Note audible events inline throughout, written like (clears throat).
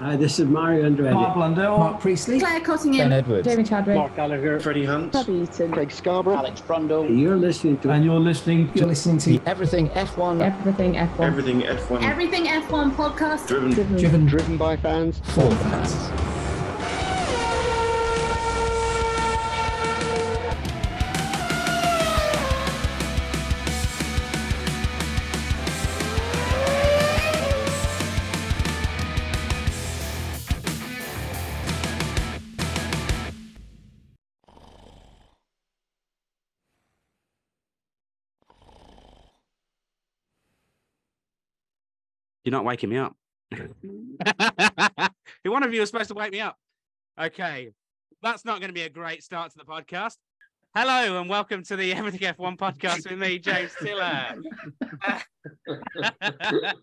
Hi, this is Mario Andretti. Mark Blundell. Mark Priestley. Claire Cottingham. Ben Edwards. Jamie Chadwick. Mark Gallagher, Freddie Hunt, Bobby Eaton. Craig Scarborough, Alex Brundle, You're listening to And you're listening You're to listening to Everything F1 Everything F1. Everything F1 Everything F1 podcast. driven. Driven. Driven driven by fans. for fans. You're not waking me up. (laughs) One of you is supposed to wake me up. Okay. That's not going to be a great start to the podcast. Hello and welcome to the Everything F1 podcast with me, James Tiller. (laughs)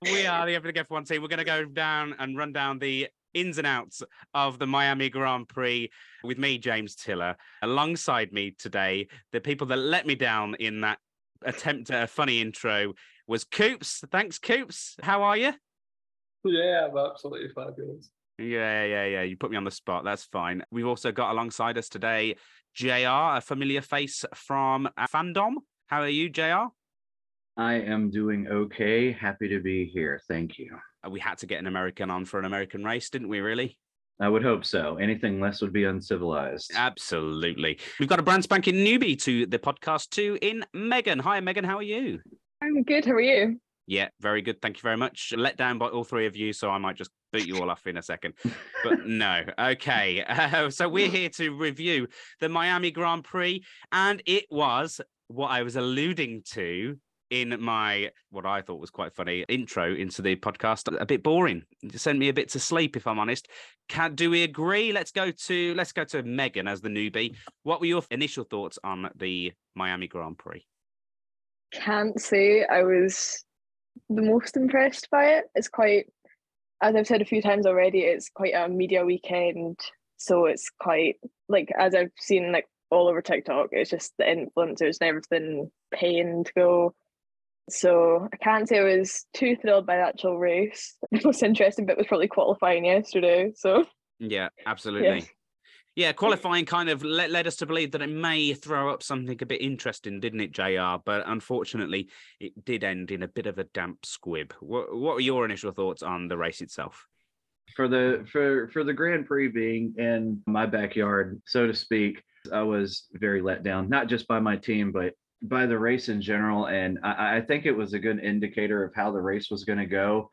we are the Everything F1 team. We're going to go down and run down the ins and outs of the Miami Grand Prix with me, James Tiller. Alongside me today, the people that let me down in that attempt at a funny intro was Coops. Thanks, Coops. How are you? Yeah, I'm absolutely fabulous. Yeah, yeah, yeah. You put me on the spot. That's fine. We've also got alongside us today JR, a familiar face from Fandom. How are you, JR? I am doing okay. Happy to be here. Thank you. Uh, We had to get an American on for an American race, didn't we, really? I would hope so. Anything less would be uncivilized. Absolutely. We've got a brand spanking newbie to the podcast too in Megan. Hi, Megan. How are you? I'm good. How are you? Yeah, very good. Thank you very much. Let down by all three of you, so I might just boot you all off in a second. But (laughs) no, okay. Uh, (laughs) so we're here to review the Miami Grand Prix, and it was what I was alluding to in my what I thought was quite funny intro into the podcast. A bit boring. It sent me a bit to sleep, if I'm honest. Can do we agree? Let's go to let's go to Megan as the newbie. What were your initial thoughts on the Miami Grand Prix? Can't say I was the most impressed by it. It's quite, as I've said a few times already, it's quite a media weekend. So it's quite like as I've seen like all over TikTok, it's just the influencers and everything paying to go. So I can't say I was too thrilled by the actual race. (laughs) The most interesting bit was probably qualifying yesterday. So Yeah, absolutely. Yeah, qualifying kind of led, led us to believe that it may throw up something a bit interesting, didn't it, JR? But unfortunately, it did end in a bit of a damp squib. What, what were your initial thoughts on the race itself? For the for for the Grand Prix being in my backyard, so to speak, I was very let down, not just by my team, but by the race in general. And I, I think it was a good indicator of how the race was going to go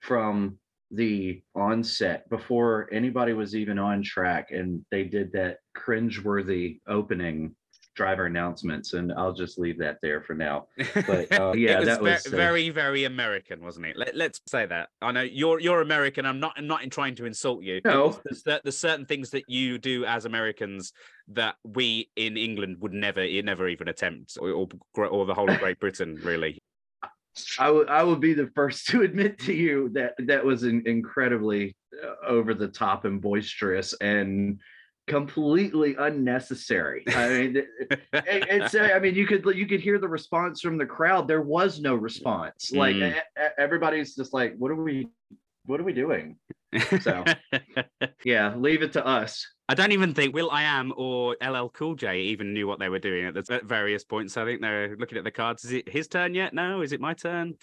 from the onset before anybody was even on track and they did that cringeworthy opening driver announcements and i'll just leave that there for now but (laughs) uh, yeah was, that was uh, very, very American, wasn't it? Let, let's say that. I know you're you're American. I'm not I'm not in trying to insult you. No. There's, there's certain things that you do as Americans that we in England would never never even attempt, or or, or the whole of Great Britain, really. I would I would be the first (laughs) to admit to you that that was an incredibly uh, over the top and boisterous and completely unnecessary. I (laughs) mean, it- it's uh, I mean you could you could hear the response from the crowd. There was no response. Like Mm. everybody's just like, what are we what are we doing? So (laughs) yeah, leave it to us. I don't even think Will I Am or LL Cool J even knew what they were doing at, the, at various points. I think they're looking at the cards. Is it his turn yet? No. Is it my turn?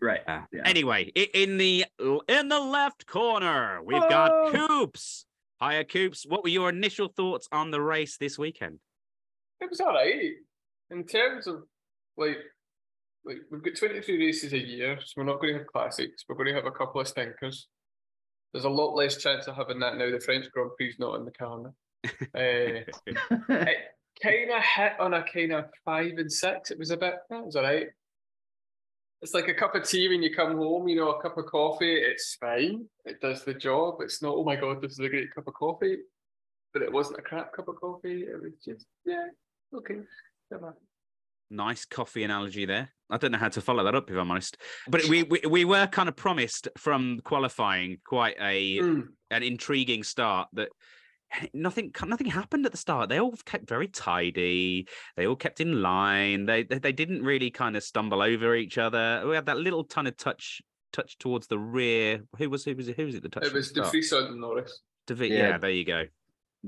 Right. Uh, Yeah. Anyway, in the in the left corner, we've got Oh. Coops. Hiya, Coops. What were your initial thoughts on the race this weekend? It was all right in terms of like, like we've got 23 races a year, so we're not going to have classics. We're going to have a couple of stinkers. There's a lot less chance of having that now. The French Grand Prix is not in the calendar. Uh, (laughs) it kind of hit on a kind of five and six. It was a bit. That was all right. It's like a cup of tea when you come home. You know, a cup of coffee. It's fine. It does the job. It's not. Oh my god, this is a great cup of coffee. But it wasn't a crap cup of coffee. It was just yeah, okay. Come on. Nice coffee analogy there. I don't know how to follow that up, if I'm honest. But we we, we were kind of promised from qualifying quite a Mm. an intriguing start that nothing nothing happened at the start. They all kept very tidy. They all kept in line. They they, they didn't really kind of stumble over each other. We had that little ton of touch touch towards the rear. Who was who was it? Who was it? The touch. It was De Vries and Norris. De Vries, Yeah. yeah, there you go.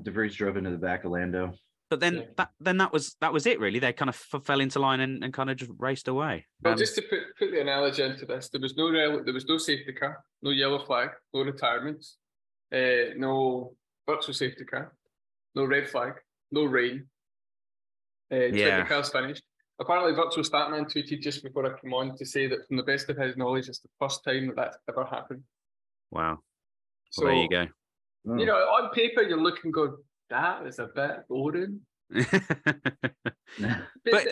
De Vries drove into the back of Lando. But then Yeah. that then that was that was it really. They kind of f- fell into line and, and kind of just raced away. Well, Um, just to put, put the analogy into this, there was no rel- there was no safety car, no yellow flag, no retirements, uh, no virtual safety car, no red flag, no rain. Uh, Yeah. The car's finished. Apparently, virtual Statman tweeted just before I came on to say that, from the best of his knowledge, it's the first time that that's ever happened. wow. So there you go. You know, on paper, you're looking, going, that is a bit boring. (laughs) but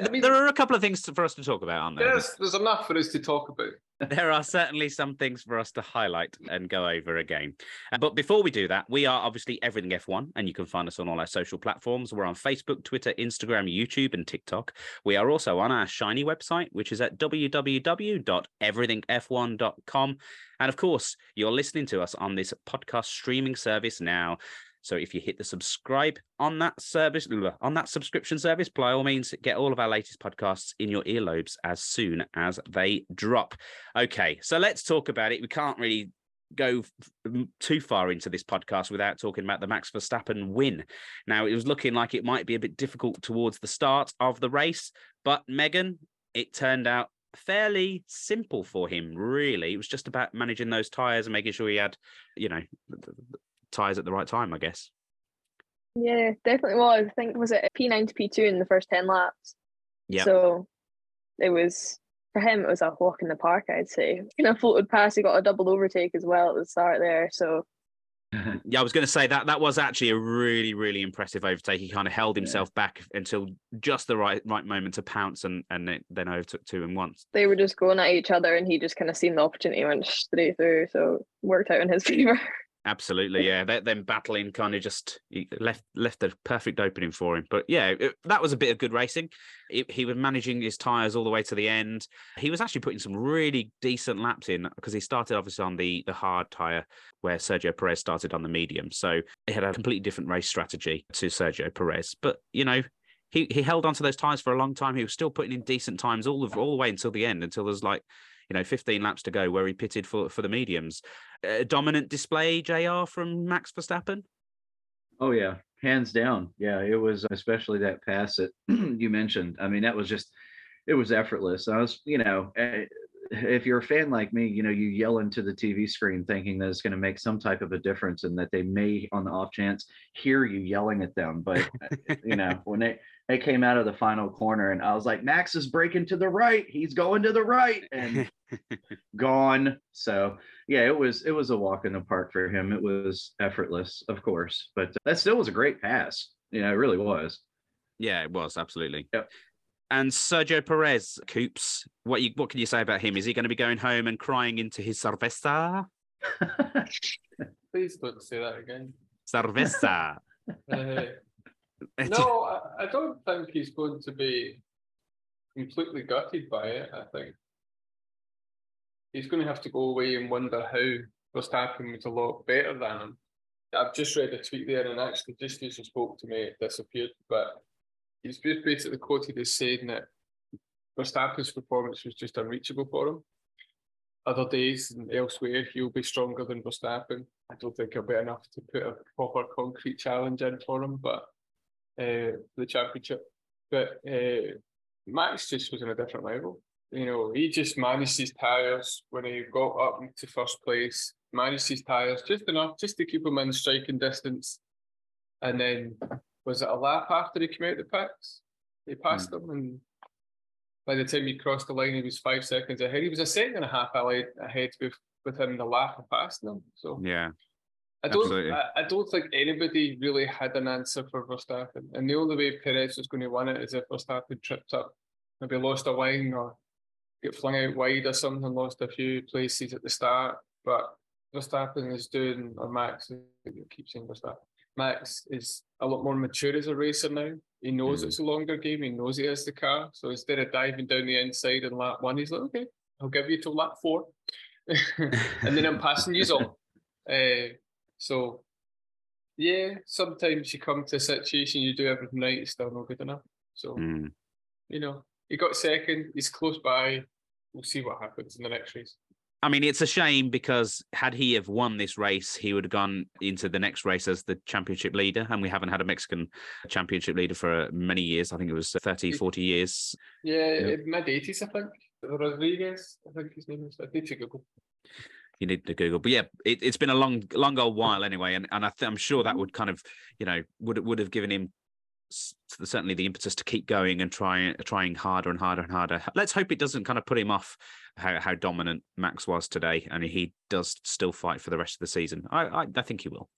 I mean, there are a couple of things to, for us to talk about, aren't there? there's, there's enough for us to talk about. (laughs) there are certainly some things for us to highlight and go over again. Uh, But before we do that, we are obviously Everything F1, and you can find us on all our social platforms. We're on Facebook, Twitter, Instagram, YouTube, and TikTok. We are also on our shiny website, which is at www.everythingf1.com. And of course, you're listening to us on this podcast streaming service now. So if you hit the subscribe on that service, on that subscription service, by all means, get all of our latest podcasts in your earlobes as soon as they drop. Okay, so let's talk about it. We can't really go too far into this podcast without talking about the Max Verstappen win. Now, it was looking like it might be a bit difficult towards the start of the race, but Megan, it turned out fairly simple for him, really. It was just about managing those tires and making sure he had, you know, tires at the right time, I guess. Yeah, definitely was. I think was it P9 to P2 in the first 10 laps. Yeah. So it was for him it was a walk in the park, I'd say. You know, floated past, he got a double overtake as well at the start there. So (laughs) Yeah, I was going to say that that was actually a really, really impressive overtake. He kind of held himself back until just the right right moment to pounce, and and it, then overtook two and once. they were just going at each other and he just kind of seen the opportunity and went straight through. So worked out in his (laughs) favour. Absolutely, yeah. That battling kind of just left left a perfect opening for him. But yeah, it, that was a bit of good racing. It, he was managing his tires all the way to the end. He was actually putting some really decent laps in because he started obviously on the the hard tire where Sergio Perez started on the medium. So he had a completely different race strategy to Sergio Perez. But you know. He, he held onto those tires for a long time. He was still putting in decent times all of, all the way until the end, until there's like you know 15 laps to go where he pitted for for the mediums a dominant display jr from max verstappen Oh yeah, hands down. Yeah, it was especially that pass that (clears throat) you mentioned. I mean, that was just it was effortless. I was, you know, eh, if you're a fan like me, you know, you yell into the TV screen thinking that it's going to make some type of a difference and that they may, on the off chance, hear you yelling at them. But (laughs) you know, when they they came out of the final corner and I was like, Max is breaking to the right. He's going to the right and (laughs) gone. So yeah, it was it was a walk in the park for him. It was effortless, of course, but that still was a great pass. You know, it really was. yeah it was absolutely Yep. and sergio perez coops what you what can you say about him is he going to be going home and crying into his cerveza (laughs) Please don't say that again. cerveza Uh, (laughs) no, I, I don't think he's going to be completely gutted by it. I think he's going to have to go away and wonder how Verstappen was a lot better than him. I've just read a tweet there, and actually, just as you spoke to me, it disappeared. But he's just basically quoted as saying that Verstappen's performance was just unreachable for him. Other days and elsewhere, he'll be stronger than Verstappen. I don't think he'll be enough to put a proper concrete challenge in for him, but uh, the championship. But uh, Max just was on a different level. You know, he just managed his tyres when he got up to first place, managed his tyres just enough just to keep him in striking distance. And then, was it a lap after he came out the pits? He passed them, and by the time he crossed the line, he was five seconds ahead. He was a second and a half ahead ahead with, within the lap of passing them. So yeah I don't. I, I don't think anybody really had an answer for Verstappen, and the only way Perez was going to win it is if Verstappen tripped up, maybe lost a line or get flung out wide or something, lost a few places at the start. But Verstappen is doing, or Max, I keep saying Verstappen. Max is a lot more mature as a racer now. He knows Mm. it's a longer game. He knows he has the car. So instead of diving down the inside in lap one, he's like, okay, I'll give you till lap four, (laughs) and then I'm passing you (laughs) all. Uh, so, yeah, sometimes you come to a situation, you do everything right, it's still not good enough. So, Mm. you know, he got second, he's close by. We'll see what happens in the next race. I mean, it's a shame because had he have won this race, he would have gone into the next race as the championship leader. And we haven't had a Mexican championship leader for many years. I think it was 30, 40 years. Yeah, mid eighties, I think. Rodriguez, I think his name is. I need to Google. You need to Google, but yeah, it, it's been a long, long old while anyway, and and I th- I'm sure that mm-hmm. would kind of, you know, would would have given him certainly the impetus to keep going and trying trying harder and harder and harder. Let's hope it doesn't kind of put him off how, how dominant Max was today, and he does still fight for the rest of the season. I, I I think he will.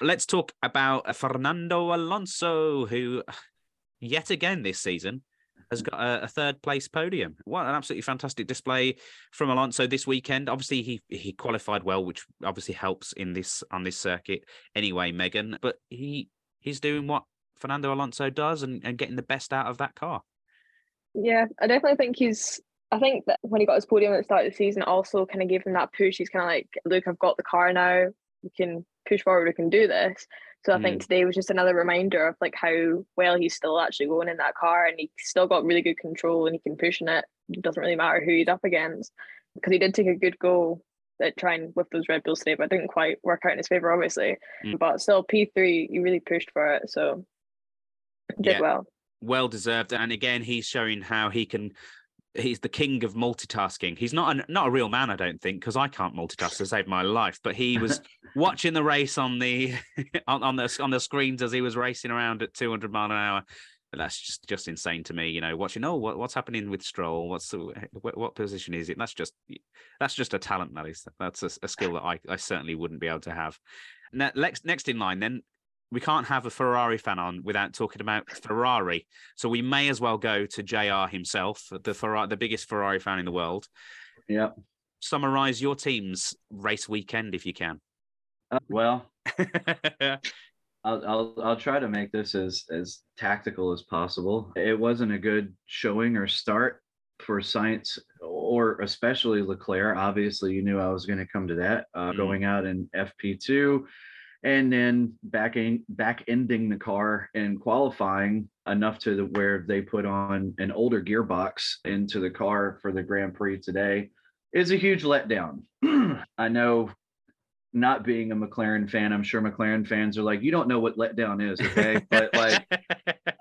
Let's talk about Fernando Alonso, who (sighs) yet again this season has got a, a third place podium. What an absolutely fantastic display from Alonso this weekend. Obviously, he he qualified well, which obviously helps in this on this circuit anyway, Megan. But he he's doing what Fernando Alonso does and, and getting the best out of that car. Yeah, I definitely think he's. I think that when he got his podium at the start of the season, also kind of gave him that push. He's kind of like, look, I've got the car now. We can push forward. We can do this. So I think today was just another reminder of like how well he's still actually going in that car, and he's still got really good control, and he can push in it. It doesn't really matter who he's up against, because he did take a good goal at trying with those Red Bulls today, but it didn't quite work out in his favor, obviously. Mm. But still, P three, he really pushed for it, so did Yeah. well. well deserved. And again, he's showing how he can. He's the king of multitasking. He's not a, not a real man, I don't think, because I can't multitask to save my life. But he was (laughs) watching the race on the (laughs) on, on the on the screens as he was racing around at 200 mile an hour. But that's just just insane to me, you know. Watching, oh, what, what's happening with Stroll? What's what, what position is it? That's just that's just a talent, that is. That's a, a skill that I, I certainly wouldn't be able to have. Ne- Next next in line, then we can't have a Ferrari fan on without talking about Ferrari. So we may as well go to JR himself, the Ferrari, the biggest Ferrari fan in the world. Yeah. Summarize your team's race weekend if you can. Uh, well, (laughs) I'll, I'll I'll try to make this as as tactical as possible. It wasn't a good showing or start for Sainz or especially Leclerc. Obviously, you knew I was going to come to that. Uh, Mhm. Going out in FP two, and then backing back ending the car and qualifying enough to the, where they put on an older gearbox into the car for the Grand Prix today is a huge letdown. (clears throat) I know not being a McLaren fan, I'm sure McLaren fans are like, you don't know what letdown is, okay? (laughs) But like,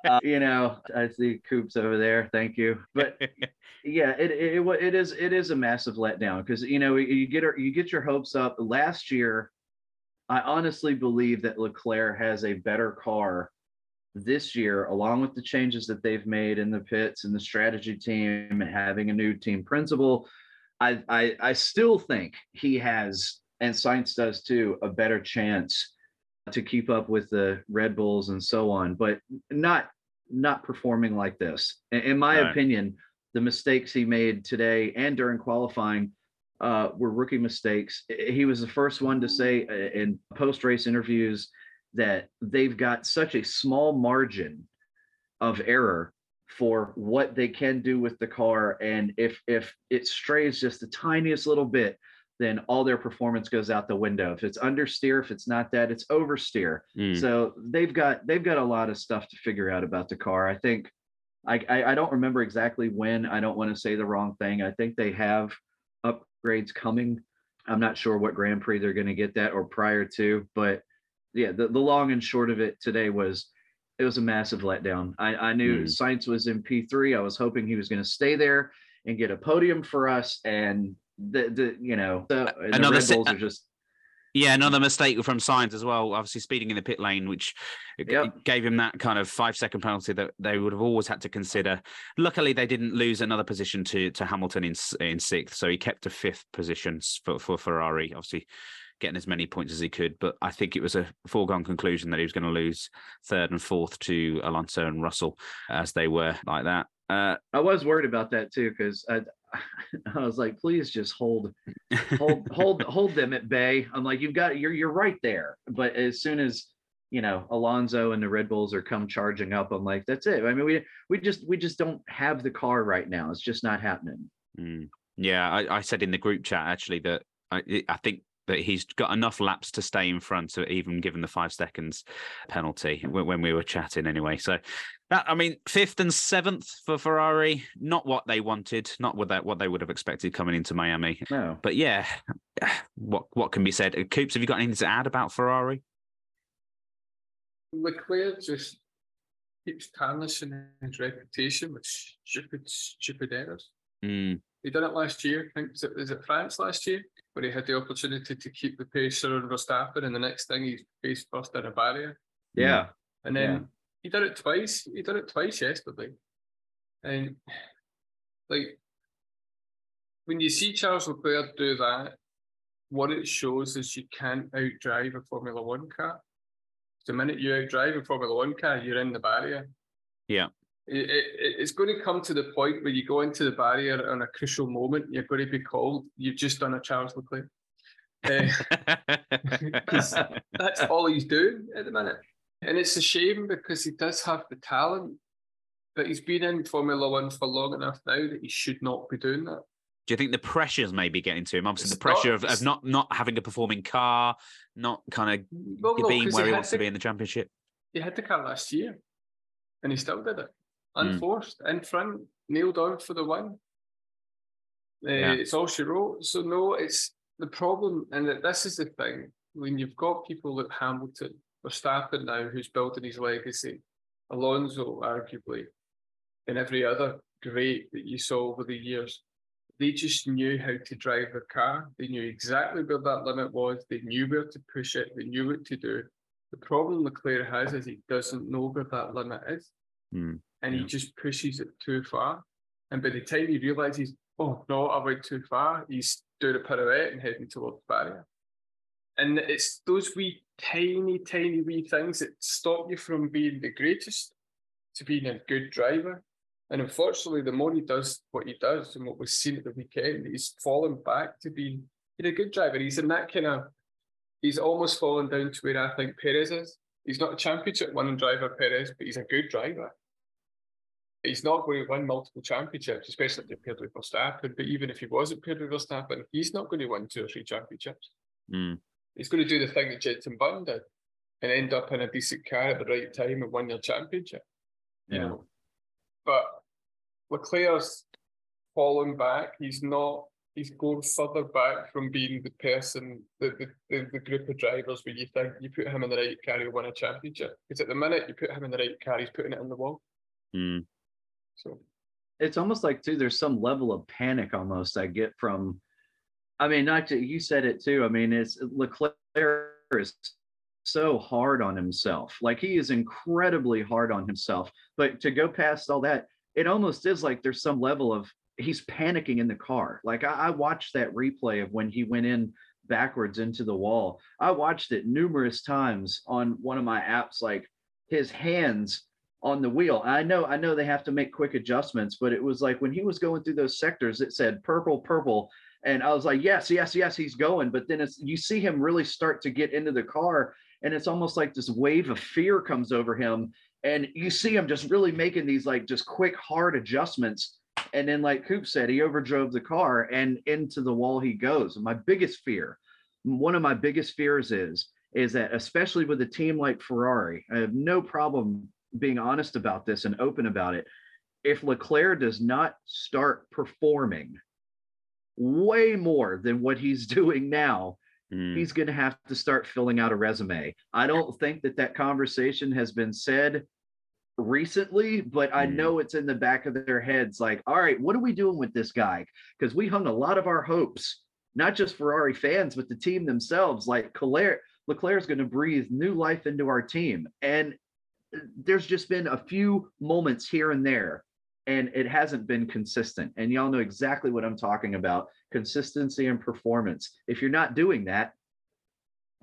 uh, you know, I see Coops over there. Thank you. But yeah, it it, it, it is it is a massive letdown because you know you get you get your hopes up. Last year, I honestly believe that Leclerc has a better car this year, along with the changes that they've made in the pits and the strategy team and having a new team principal. I I, I still think he has, and Sainz does too, a better chance to keep up with the Red Bulls and so on, but not not performing like this. In, my Right. opinion, the mistakes he made today and during qualifying uh, were rookie mistakes. He was the first one to say uh, in post race interviews that they've got such a small margin of error for what they can do with the car and if if it strays just the tiniest little bit then all their performance goes out the window if it's understeer if it's not that it's oversteer Mm. so they've got they've got a lot of stuff to figure out about the car. I think I I, I don't remember exactly when. I don't want to say the wrong thing. I think they have upgrades coming. I'm not sure what Grand Prix they're going to get that or prior to, but yeah, the, the long and short of it today was it was a massive letdown. I, I knew Mm. Sainz was in P3. I was hoping he was going to stay there and get a podium for us. And the, the you know, the, the Red Bulls are just Yeah, another mistake from Sainz as well. Obviously, speeding in the pit lane, which Yep. gave him that kind of five second penalty that they would have always had to consider. Luckily, they didn't lose another position to to Hamilton in in sixth, so he kept a fifth position for for Ferrari. Obviously, getting as many points as he could, but I think it was a foregone conclusion that he was going to lose third and fourth to Alonso and Russell as they were like that. Uh, I was worried about that too because I, (laughs) I was like, please just hold, hold, (laughs) hold, hold them at bay. I'm like, you've got, you're, you're right there. But as soon as you know Alonso and the Red Bulls are come charging up, I'm like, that's it. I mean, we we just we just don't have the car right now. It's just not happening. Mm. Yeah, I, I said in the group chat actually that I, I think but he's got enough laps to stay in front, to even given the five seconds penalty when, when we were chatting anyway. So that I mean, fifth and seventh for Ferrari, not what they wanted, not what that what they would have expected coming into Miami. No. But yeah, (sighs) what what can be said? Uh, Coops, have you got anything to add about Ferrari? Leclerc just keeps tarnishing his reputation with stupid, stupid errors. Mm, He did it last year. I think was it, was it France last year, where he had the opportunity to keep the pace around Verstappen, and the next thing he's face first in a barrier. Yeah. And then Yeah. he did it twice. He did it twice yesterday. And like when you see Charles Leclerc do that, what it shows is you can't outdrive a Formula One car. The minute you outdrive a Formula One car, you're in the barrier. Yeah. It, it, it's going to come to the point where you go into the barrier on a crucial moment, you're going to be called, you've just done a Charles Leclerc. Eh, (laughs) 'Cause that's all he's doing at the minute. And it's a shame because he does have the talent, but he's been in Formula One for long enough now that he should not be doing that. Do you think the pressures may be getting to him? Obviously, It's the pressure not- of, of not not having a performing car, not kind Well, of no, where he had wants the- to be in the championship. He had the car last year, and he still did it, Mm. unforced, in front, nailed on for the win. Uh, Yeah. It's all she wrote. So no, it's the problem, and that this is the thing when you've got people like Hamilton, or Verstappen now, who's building his legacy, Alonso, arguably, and every other great that you saw over the years. They just knew how to drive a car. They knew exactly where that limit was. They knew where to push it. They knew what to do. The problem Leclerc has is he doesn't know where that limit is, Hmm, and he just pushes it too far. And by the time he realizes, oh no, I went too far, he's doing a pirouette and heading towards the barrier. And it's those wee tiny, tiny wee things that stop you from being the greatest to being a good driver. And unfortunately, the more he does what he does and what we've seen at the weekend, he's fallen back to being he's a good driver. He's in that kind of he's almost fallen down to where I think Perez is. He's not a championship winning driver, Perez, but he's a good driver. He's not going to win multiple championships, especially paired with Verstappen. But even if he wasn't paired with Verstappen, he's not going to win two or three championships. Mm. He's going to do the thing that Jenson Button did and end up in a decent car at the right time and win your championship. You Yeah. know, but Leclerc's fallen back. He's not. He's going further back from being the person, the, the, the, the group of drivers where you think you put him in the right car, he'll win a championship. Because at the minute you put him in the right car, he's putting it in the wall. Mm. So it's almost like too there's some level of panic almost i get from i mean not to, you said it too i mean it's leclerc is so hard on himself. Like he is incredibly hard on himself. But to go past all that it almost is like there's some level of he's panicking in the car. Like i, I watched that replay of when he went in backwards into the wall. I watched it numerous times on one of my apps like his hands on the wheel. I know, I know they have to make quick adjustments, but it was like when he was going through those sectors, it said purple, purple. And I was like, yes, yes, yes, he's going. But then it's you see him really start to get into the car, and it's almost like this wave of fear comes over him. And you see him just really making these like just quick, hard adjustments. And then, like Coop said, he overdrove the car and into the wall he goes. My biggest fear, one of my biggest fears is, is that especially with a team like Ferrari, I have no problem being honest about this and open about it. If Leclerc does not start performing way more than what he's (laughs) doing now, Mm. he's going to have to start filling out a resume. I don't think that that conversation has been said recently, but I Mm. know it's in the back of their heads like, all right, what are we doing with this guy? Because we hung a lot of our hopes, not just Ferrari fans, but the team themselves. Like Leclerc, Leclerc's going to breathe new life into our team. And there's just been a few moments here and there and it hasn't been consistent. And y'all know exactly what i'm talking about consistency and performance. If you're not doing that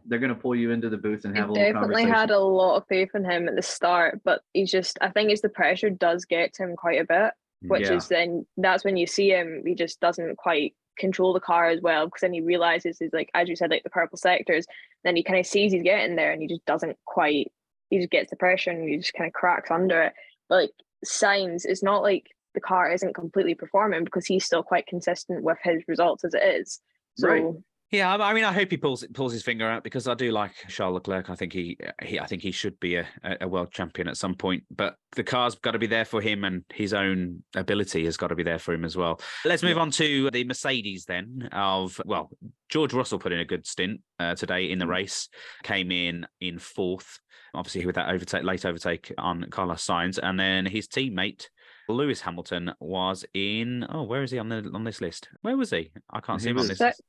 they're going to pull you into the booth and have a I little definitely conversation. had a lot of faith in him at the start, but he's just I think it's the pressure does get to him quite a bit, which Yeah. is then that's when you see him, he just doesn't quite control the car as well because then he realizes he's like as you said, like the purple sectors, then he kind of sees he's getting there and he just doesn't quite he just gets the pressure and he just kind of cracks under it. But like Sainz, it's not like the car isn't completely performing because he's still quite consistent with his results as it is. So Right. Yeah, I mean, I hope he pulls pulls his finger out because I do like Charles Leclerc. I think he, he I think he should be a, a world champion at some point. But the car's got to be there for him, and his own ability has got to be there for him as well. Let's move on to the Mercedes then. Of well, George Russell put in a good stint uh, today in the race, came in in fourth, obviously with that overtake, late overtake on Carlos Sainz, and then his teammate. Lewis Hamilton was in. Oh, where is he on the on this list? Where was he? I can't see him on this. List.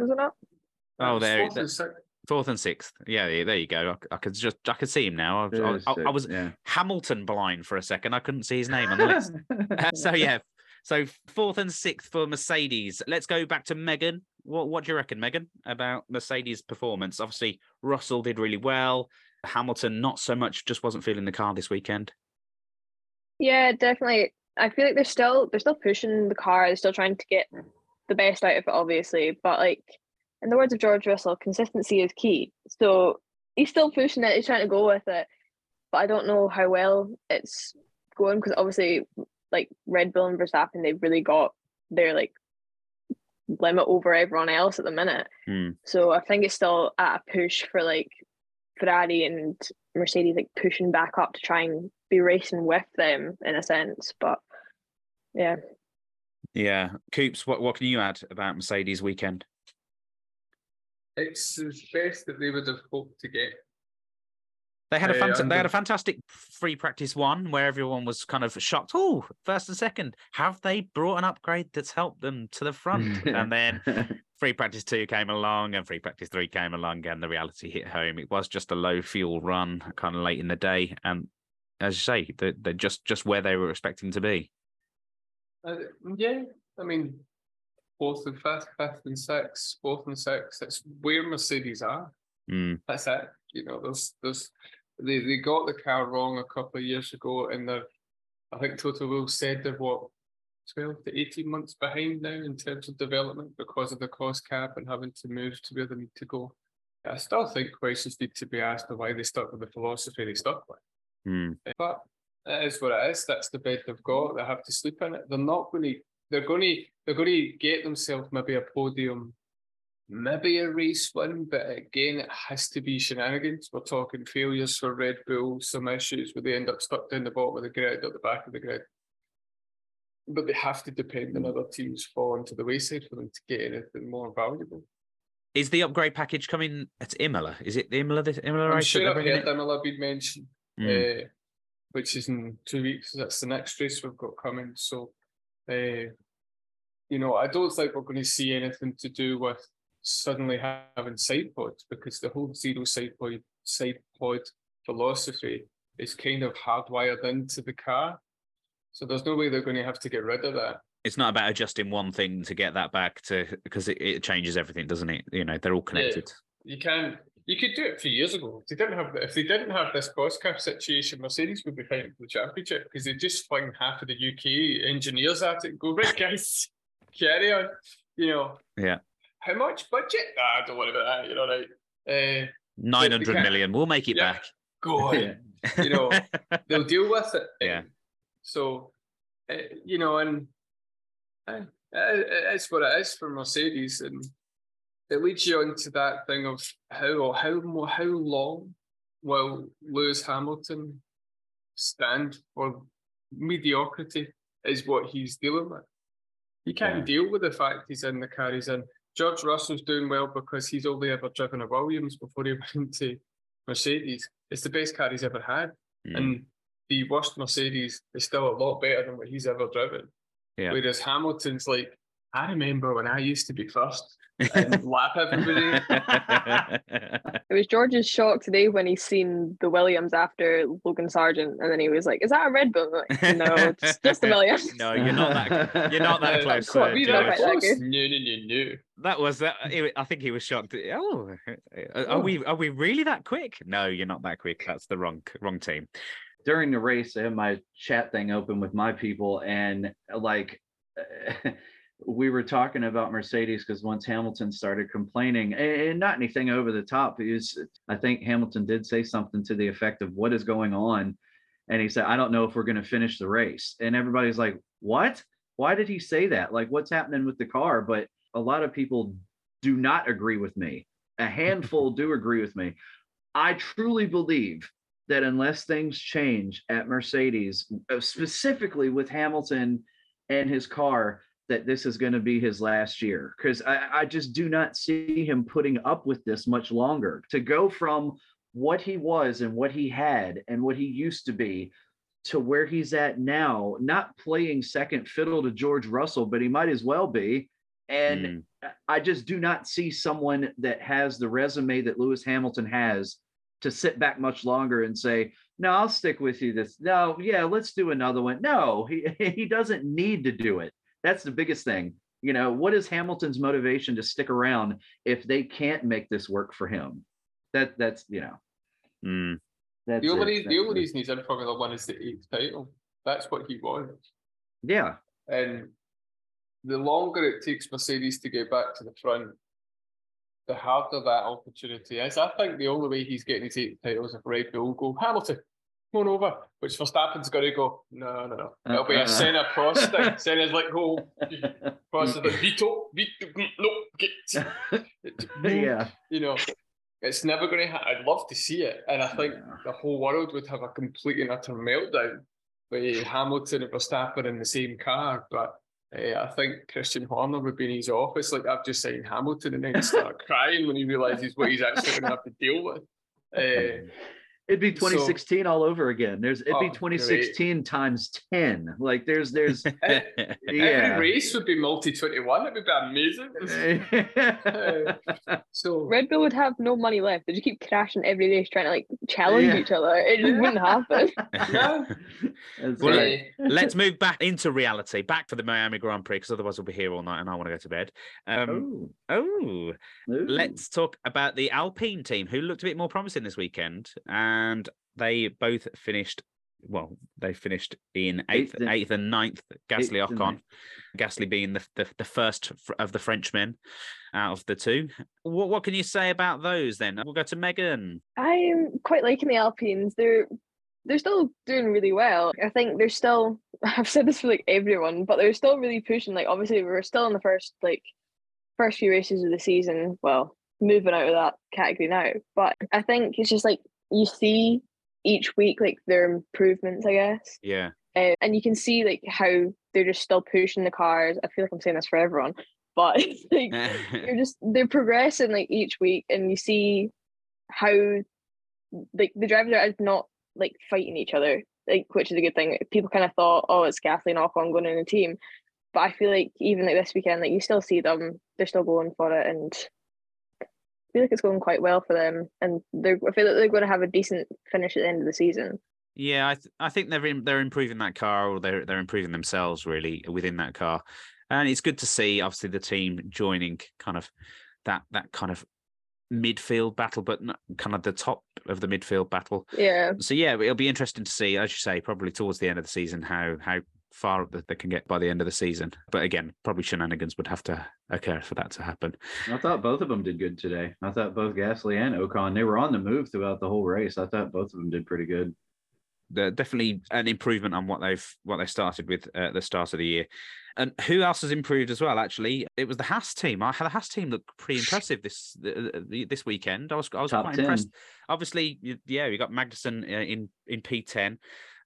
Was it not? Oh, there, fourth and sixth. Fourth and sixth. Yeah, yeah, there you go. I, I could just, I could see him now. I, was- I, I- I was yeah. Hamilton blind for a second. I couldn't see his name on the list. (laughs) Uh, so yeah, so fourth and sixth for Mercedes. Let's go back to Megan. What, what do you reckon, Megan, about Mercedes' performance? Obviously, Russell did really well. Hamilton, not so much. Just wasn't feeling the car this weekend. Yeah, definitely. I feel like they're still they're still pushing the car. They're still trying to get the best out of it, obviously. But like in the words of George Russell, consistency is key. So he's still pushing it. He's trying to go with it. But I don't know how well it's going because obviously, like Red Bull and Verstappen, they've really got their like limit over everyone else at the minute. Hmm. So I think it's still at a push for like Ferrari and Mercedes like pushing back up to try and be racing with them in a sense. But yeah, Yeah, Coops. What what can you add about Mercedes' weekend? It's the best that they would have hoped to get. They had a fant- I'm they had a fantastic free practice one where everyone was kind of shocked. Oh, first and second. Have they brought an upgrade that's helped them to the front? (laughs) and then (laughs) free practice two came along and free practice three came along and the reality hit home. It was just a low fuel run kind of late in the day. And as you say, they're, they're just just where they were expecting to be. Uh, yeah, I mean, fourth and fifth, fifth and sixth, fourth and sixth. That's where Mercedes are. Mm, That's it. You know, there's there's they, they got the car wrong a couple of years ago, and they're I think Toto Wolff said they're what twelve to eighteen months behind now in terms of development because of the cost cap and having to move to where they need to go. I still think questions need to be asked of why they stuck with the philosophy they stuck with. mm. But it is what it is. That's the bed they've got. They have to sleep in it. They're not going to. They're going to. They're going to get themselves maybe a podium, maybe a race win. But again, it has to be shenanigans. We're talking failures for Red Bull, some issues where they end up stuck down the bottom of the grid or the back of the grid. But they have to depend on other teams falling to the wayside for them to get anything more valuable. Is the upgrade package coming at Imola? Is it the Imola this Imola I'm race? sure I've heard it? them a mentioned. Mm. uh, which is in two weeks. That's the next race we've got coming. So, uh, you know, I don't think we're going to see anything to do with suddenly having side pods because the whole zero side pod, side pod philosophy is kind of hardwired into the car. So there's no way they're going to have to get rid of that. It's not about adjusting one thing to get that back to because it, it changes everything, doesn't it? You know, they're all connected. You can. You could do it a few years ago. If they didn't have if they didn't have this cost cap situation, Mercedes would be fighting for the championship because they just fling half of the UK engineers at it. and Go right, guys, (laughs) carry on. You know. Yeah. How much budget? Nah, don't worry about that. You know, right? Uh, Nine hundred. We'll make it Yeah. back. go on. (laughs) You know, (laughs) They'll deal with it. Yeah. So, uh, you know, and uh, it's what it is for Mercedes, and it leads you on to that thing of how or how how long will Lewis Hamilton stand for mediocrity is what he's dealing with. He can't Yeah. deal with the fact he's in the car he's in. George Russell's doing well because he's only ever driven a Williams before he (laughs) went to Mercedes. It's the best car he's ever had. Mm. And the worst Mercedes is still a lot better than what he's ever driven. Yeah. Whereas Hamilton's like, I remember when I used to be first and lap everybody. (laughs) it was George's shock today when he seen the Williams after Logan Sargeant, and then he was like, "Is that a Red Bull?" Like, no, it's (laughs) just the Williams. (laughs) no, you're not that. You're not that Uh, close. uh, You're don't George. quite that close. No, no, no, no. That was that. I think he was shocked. Oh, are Oh. we? Are we really that quick? No, you're not that quick. That's the wrong wrong team. during the race, I had my chat thing open with my people, and like we were talking about Mercedes because once Hamilton started complaining, and not anything over the top, he was, I think Hamilton did say something to the effect of what is going on. And he said, I don't know if we're going to finish the race. And everybody's like, what? Why did he say that? Like, what's happening with the car? But a lot of people do not agree with me. A handful (laughs) do agree with me. I truly believe that unless things change at Mercedes, uh, specifically with Hamilton and his car, that this is going to be his last year. Because I, I just do not see him putting up with this much longer. To go from what he was and what he had and what he used to be to where he's at now, not playing second fiddle to George Russell, but he might as well be. And Mm. I just do not see someone that has the resume that Lewis Hamilton has to sit back much longer and say, "No, I'll stick with you this. No, yeah, let's do another one." No, he (laughs) he doesn't need to do it. That's the biggest thing. You know, what is Hamilton's motivation to stick around if they can't make this work for him? That that's you know, Mm. that's The only, it. the only it. reason he's in Formula One is the eighth title. That's what he wants. yeah, And the longer it takes Mercedes to get back to the front, the harder that opportunity is. I think the only way he's getting his eight titles if Red Bull go Hamilton, over. Which Verstappen's got to go. No, no, no. It'll be Uh-uh. a Senna Prost (laughs) thing. Senna's like, go. Prost is like, (laughs) Vito, Vito, mm, no, get. (laughs) yeah. You know, it's never going to. happen. I'd love to see it, and I think Yeah. the whole world would have a complete and utter meltdown with Hamilton and Verstappen in the same car. But uh, I think Christian Horner would be in his office like I've just signed Hamilton, and then start crying when he realizes what he's actually going to have to deal with. Uh, It'd be So- 2016 all over again. There's it'd Oh, be great. 2016 times 10. Like there's there's (laughs) (laughs) every yeah. race would be multi twenty one. It would be amazing. (laughs) So Red Bull would have no money left. They just keep crashing every race, trying to like challenge Yeah. each other. It just wouldn't happen. yeah, Well, right. Let's move back into reality, back for the Miami Grand Prix, because otherwise we'll be here all night and I want to go to bed. Um, Oh, oh, ooh. let's talk about the Alpine team, who looked a bit more promising this weekend, and they both finished. Well, they finished in eighth, Eighth and- eighth and ninth. Gasly, Eighth Ocon. Gasly being the, the the first of the Frenchmen out of the two. What what can you say about those? Then we'll go to Megan. I'm quite liking the Alpines. They're they're still doing really well. I think they're still (laughs) I've said this for like everyone, but they're still really pushing. Like obviously we're still in the first like first few races of the season. Well, moving out of that category now. But I think it's just like you see each week like their improvements, I guess. Yeah, Uh, and you can see like how they're just still pushing the cars. I feel like I'm saying this for everyone, but (laughs) like (laughs) they're just they're progressing like each week and you see how like the drivers are not like fighting each other like which is a good thing people kind of thought oh it's Kathleen Ocon going in a team but I feel like even like this weekend like you still see them they're still going for it and feel like it's going quite well for them and they're I feel like they're going to have a decent finish at the end of the season. Yeah, I th- I think they're in, they're improving that car, or they're they're improving themselves really within that car, and it's good to see obviously the team joining kind of that that kind of midfield battle, but not kind of the top of the midfield battle. yeah. So yeah, it'll be interesting to see, as you say, probably towards the end of the season how how far up that they can get by the end of the season. But again, probably shenanigans would have to occur for that to happen. I thought both of them did good today. I thought both Gasly and Ocon, they were on the move throughout the whole race. I thought both of them did pretty good. They're definitely an improvement on what they've what they started with at the start of the year. And who else has improved as well? Actually, it was the Haas team. I had the Haas team look pretty (sighs) impressive this uh, this weekend. I was I was Top quite 10. impressed. Obviously, yeah, we got Magnussen uh, in in P10,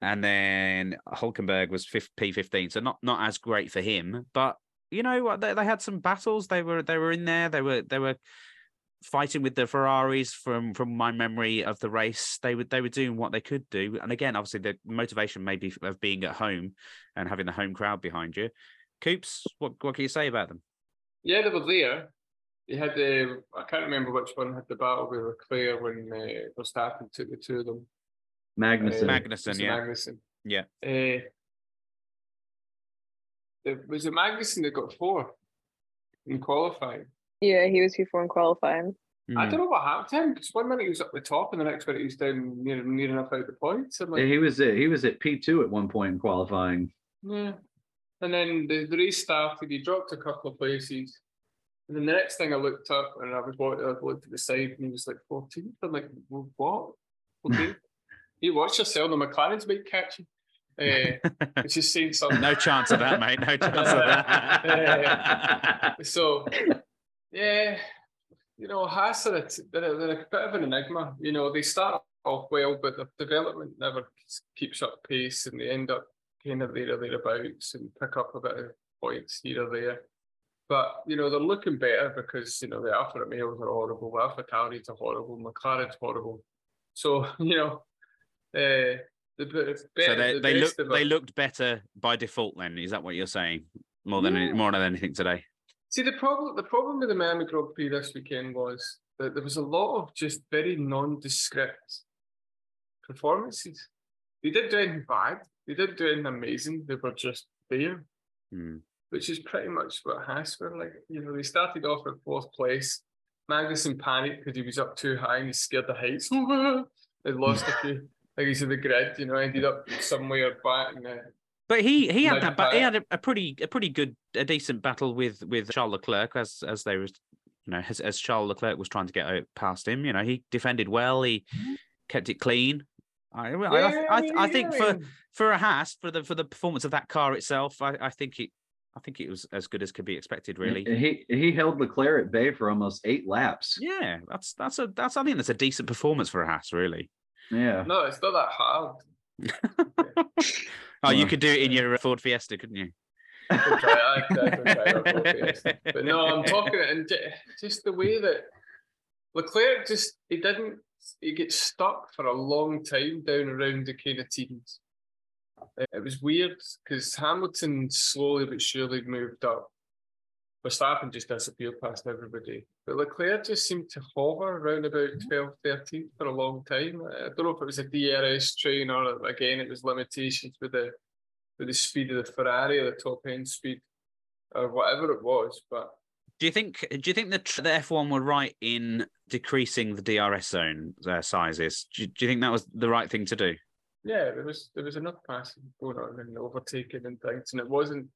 and then Hulkenberg was P fifteen. So not not as great for him, but you know what? They, they had some battles. They were they were in there. They were they were fighting with the Ferraris from from my memory of the race. They were they were doing what they could do. And again, obviously the motivation maybe of being at home and having the home crowd behind you. Coops, what what can you say about them? Yeah, they were there. They had the I can't remember which one had the battle with Leclerc when uh, Verstappen took the two of them. Magnussen. Uh, Magnussen, was it yeah. Magnussen. Yeah. Uh, it- was it Magnussen that got four in qualifying? yeah he was before in qualifying I Hmm. don't know what happened to him because one minute he was up the top and the next minute he was down near near enough out the points. I'm like, Yeah, he was at, he was at P2 at one point in qualifying. Yeah. And then the, the race started, he dropped a couple of places. And then the next thing I looked up and I was walking, I looked to the side and he was like 14th. I'm like, what? Okay. (laughs) (laughs) you watch yourself, the McLaren's might catch you. Uh, just saying something. no chance of that, mate. No chance of that. so Yeah, you know, Haas are a, they're, a, they're a bit of an enigma. You know, they start off well, but the development never keeps up pace, and they end up kind of there or thereabouts and pick up a bit of points here or there. But you know, they're looking better because you know the Alpha Romeos are horrible, the Alpha Tauris are horrible, McLaren's horrible. So (laughs) you know, uh, the, So they, the they looked they looked better by default. Then is that what you're saying? More than Yeah. more than anything today. See the problem the problem with the Miami Prix this weekend was that there was a lot of just very nondescript performances. They didn't do anything bad. They didn't do anything amazing. They were just there, Hmm. which is pretty much what Haas were like. You know, they started off at fourth place. Magnussen panicked because he was up too high and he scared the heights. (laughs) they lost a few. Like he's in the grid, you know, ended up somewhere back in the But he he had that ba- he had a, a pretty a pretty good a decent battle with with Charles Leclerc as as they was you know as, as Charles Leclerc was trying to get out past him. You know he defended well. He kept it clean. I I, I, I, mean, I yeah, think for for a Haas for the for the performance of that car itself, I, I think it I think it was as good as could be expected. Really. He he held Leclerc at bay for almost eight laps. Yeah, that's that's a that's I think that's a decent performance for a Haas, really. Yeah. no, it's not that hard. Oh, you could do it in your uh, Ford Fiesta, couldn't you? Don't try it. I, I don't try it. I'll go Fiesta. But no, I'm talking and just the way that Leclerc just he didn't he gets stuck for a long time down around the kind of teams. It, it was weird because Hamilton slowly but surely moved up. Verstappen just disappeared past everybody. But Leclerc just seemed to hover around about 12, 13 for a long time. I don't know if it was a DRS train or again it was limitations with the with the speed of the Ferrari or the top end speed or whatever it was. But Do you think? Do you think the the F one were right in decreasing the DRS zone uh, sizes? Do you, do you think that was the right thing to do? yeah, there was there was enough passing going on and overtaking and things, and it wasn't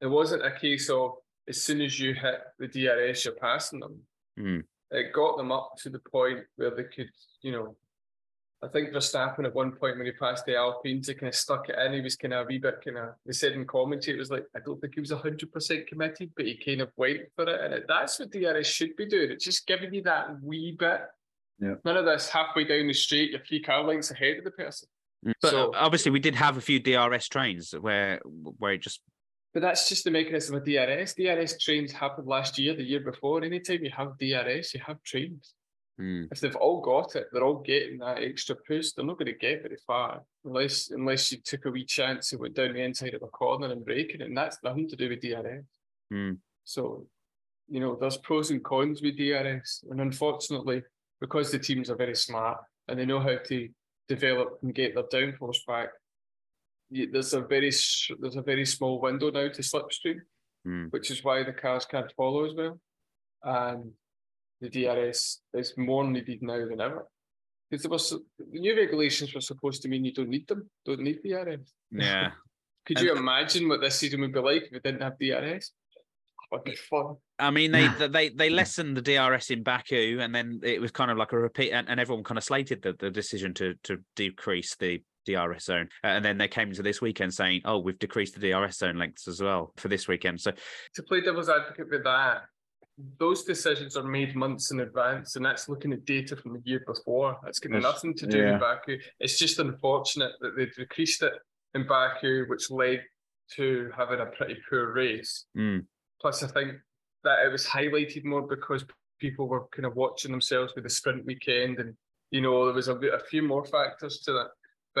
it wasn't a case of as soon as you hit the DRS, you're passing them. Mm. It got them up to the point where they could, you know. I think Verstappen at one point when he passed the Alpines, he kind of stuck it in. He was kind of a wee bit kind of. They said in commentary, it was like I don't think he was hundred percent committed, but he kind of went for it, and it, that's what DRS should be doing. It's just giving you that wee bit. Yeah. None of this halfway down the street, you're three car lengths ahead of the person. But So- uh, obviously, we did have a few DRS trains where where it just But that's just the mechanism of DRS. DRS trains happened last year, the year before. Anytime you have DRS, you have trains. mm, If they've all got it, they're all getting that extra push. They're not going to get very far unless unless you took a wee chance and went down the inside of a corner and braking, and that's nothing to do with DRS. mm, So, you know, there's pros and cons with DRS, and unfortunately, because the teams are very smart and they know how to develop and get their downforce back, there's a very there's a very small window now to slipstream, mm. which is why the cars can't follow as well, and the DRS is more needed now than ever. Because there was the new regulations were supposed to mean you don't need them, don't need DRS. yeah. (laughs) Could And- you imagine what this season would be like if it didn't have DRS? Would be fun. I mean, they they they lessened the DRS in Baku, and then it was kind of like a repeat, and, and everyone kind of slated the, the decision to to decrease the DRS zone, and then they came into this weekend saying, "Oh, we've decreased the DRS zone lengths as well for this weekend." So to play devil's advocate with that, those decisions are made months in advance, and that's looking at data from the year before. That's got Yes, nothing to do yeah. with Baku. It's just unfortunate that they decreased it in Baku, which led to having a pretty poor race. mm, Plus, I think that it was highlighted more because people were kind of watching themselves with the sprint weekend, and you know there was a, a few more factors to that.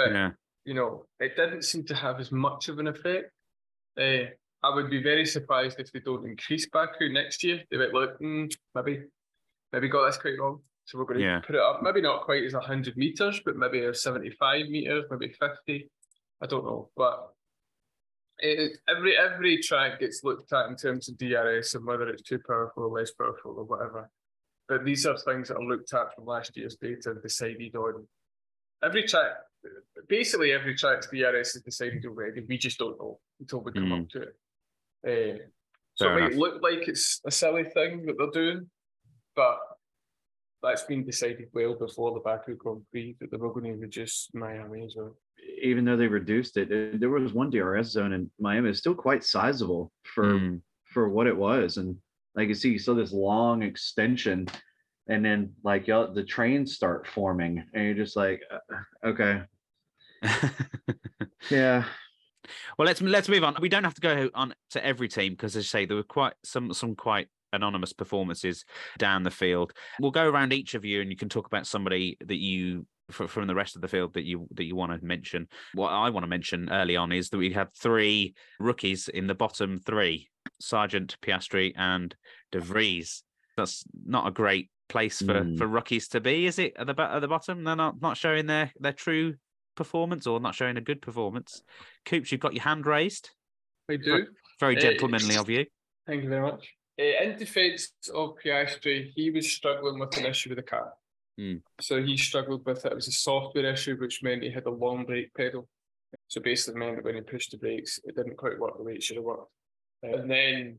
But yeah, you know, it didn't seem to have as much of an effect. Uh, I would be very surprised if they don't increase Baku next year. They might look, mm, maybe, maybe got this quite wrong. So we're going to Yeah. put it up, maybe not quite as 100 meters, but maybe a 75 meters, maybe 50. I don't know. But it, every every track gets looked at in terms of DRS and whether it's too powerful or less powerful or whatever. But these are things that are looked at from last year's data and decided on. Every track, basically every track's DRS is decided already. We just don't know until we come Mm. up to it. Uh, so Fair it might enough. look like it's a silly thing that they're doing, but that's been decided well before the Baku Grand Prix that they were going to reduce Miami as well. Even though they reduced it, uh, there was one DRS zone in Miami. It's still quite sizable for mm. for what it was, and Like you see, you saw this long extension, and then like y'all, the trains start forming, and you're just like, uh, okay, (laughs) yeah, Well, let's let's move on. We don't have to go on to every team because, as I say, there were quite some some quite anonymous performances down the field. We'll go around each of you, and you can talk about somebody that you from the rest of the field that you that you want to mention. What I want to mention early on is that we had three rookies in the bottom three: Sargeant, Piastri, and De Vries. That's not a great place for Mm. for rookies to be, is it? At the at the bottom, they're not not showing their their true performance or not showing a good performance. Coops, you've got your hand raised. I do. Very Uh, gentlemanly of you. Thank you very much. Uh, in defence of Piastri, he was struggling with an issue with the car. Hmm. So he struggled with it. It was a software issue, which meant he had a long brake pedal. So basically meant that when he pushed the brakes, it didn't quite work the way it should have worked. And then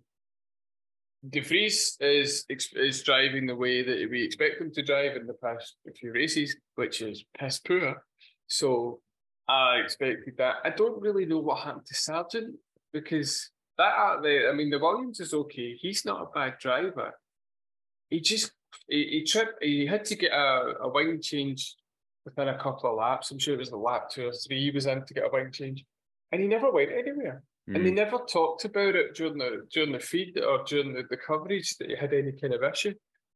De Vries is is driving the way that we expect him to drive in the past few races, which is piss poor. So I expected that. I don't really know what happened to Sargeant because that uh, out there, I mean, the Williams is okay. He's not a bad driver. He just he, he tripped. He had to get a, a wing change within a couple of laps. I'm sure it was the lap two or three he was in to get a wing change, and he never went anywhere. And they Mm. never talked about it during the during the feed or during the, the coverage that he had any kind of issue.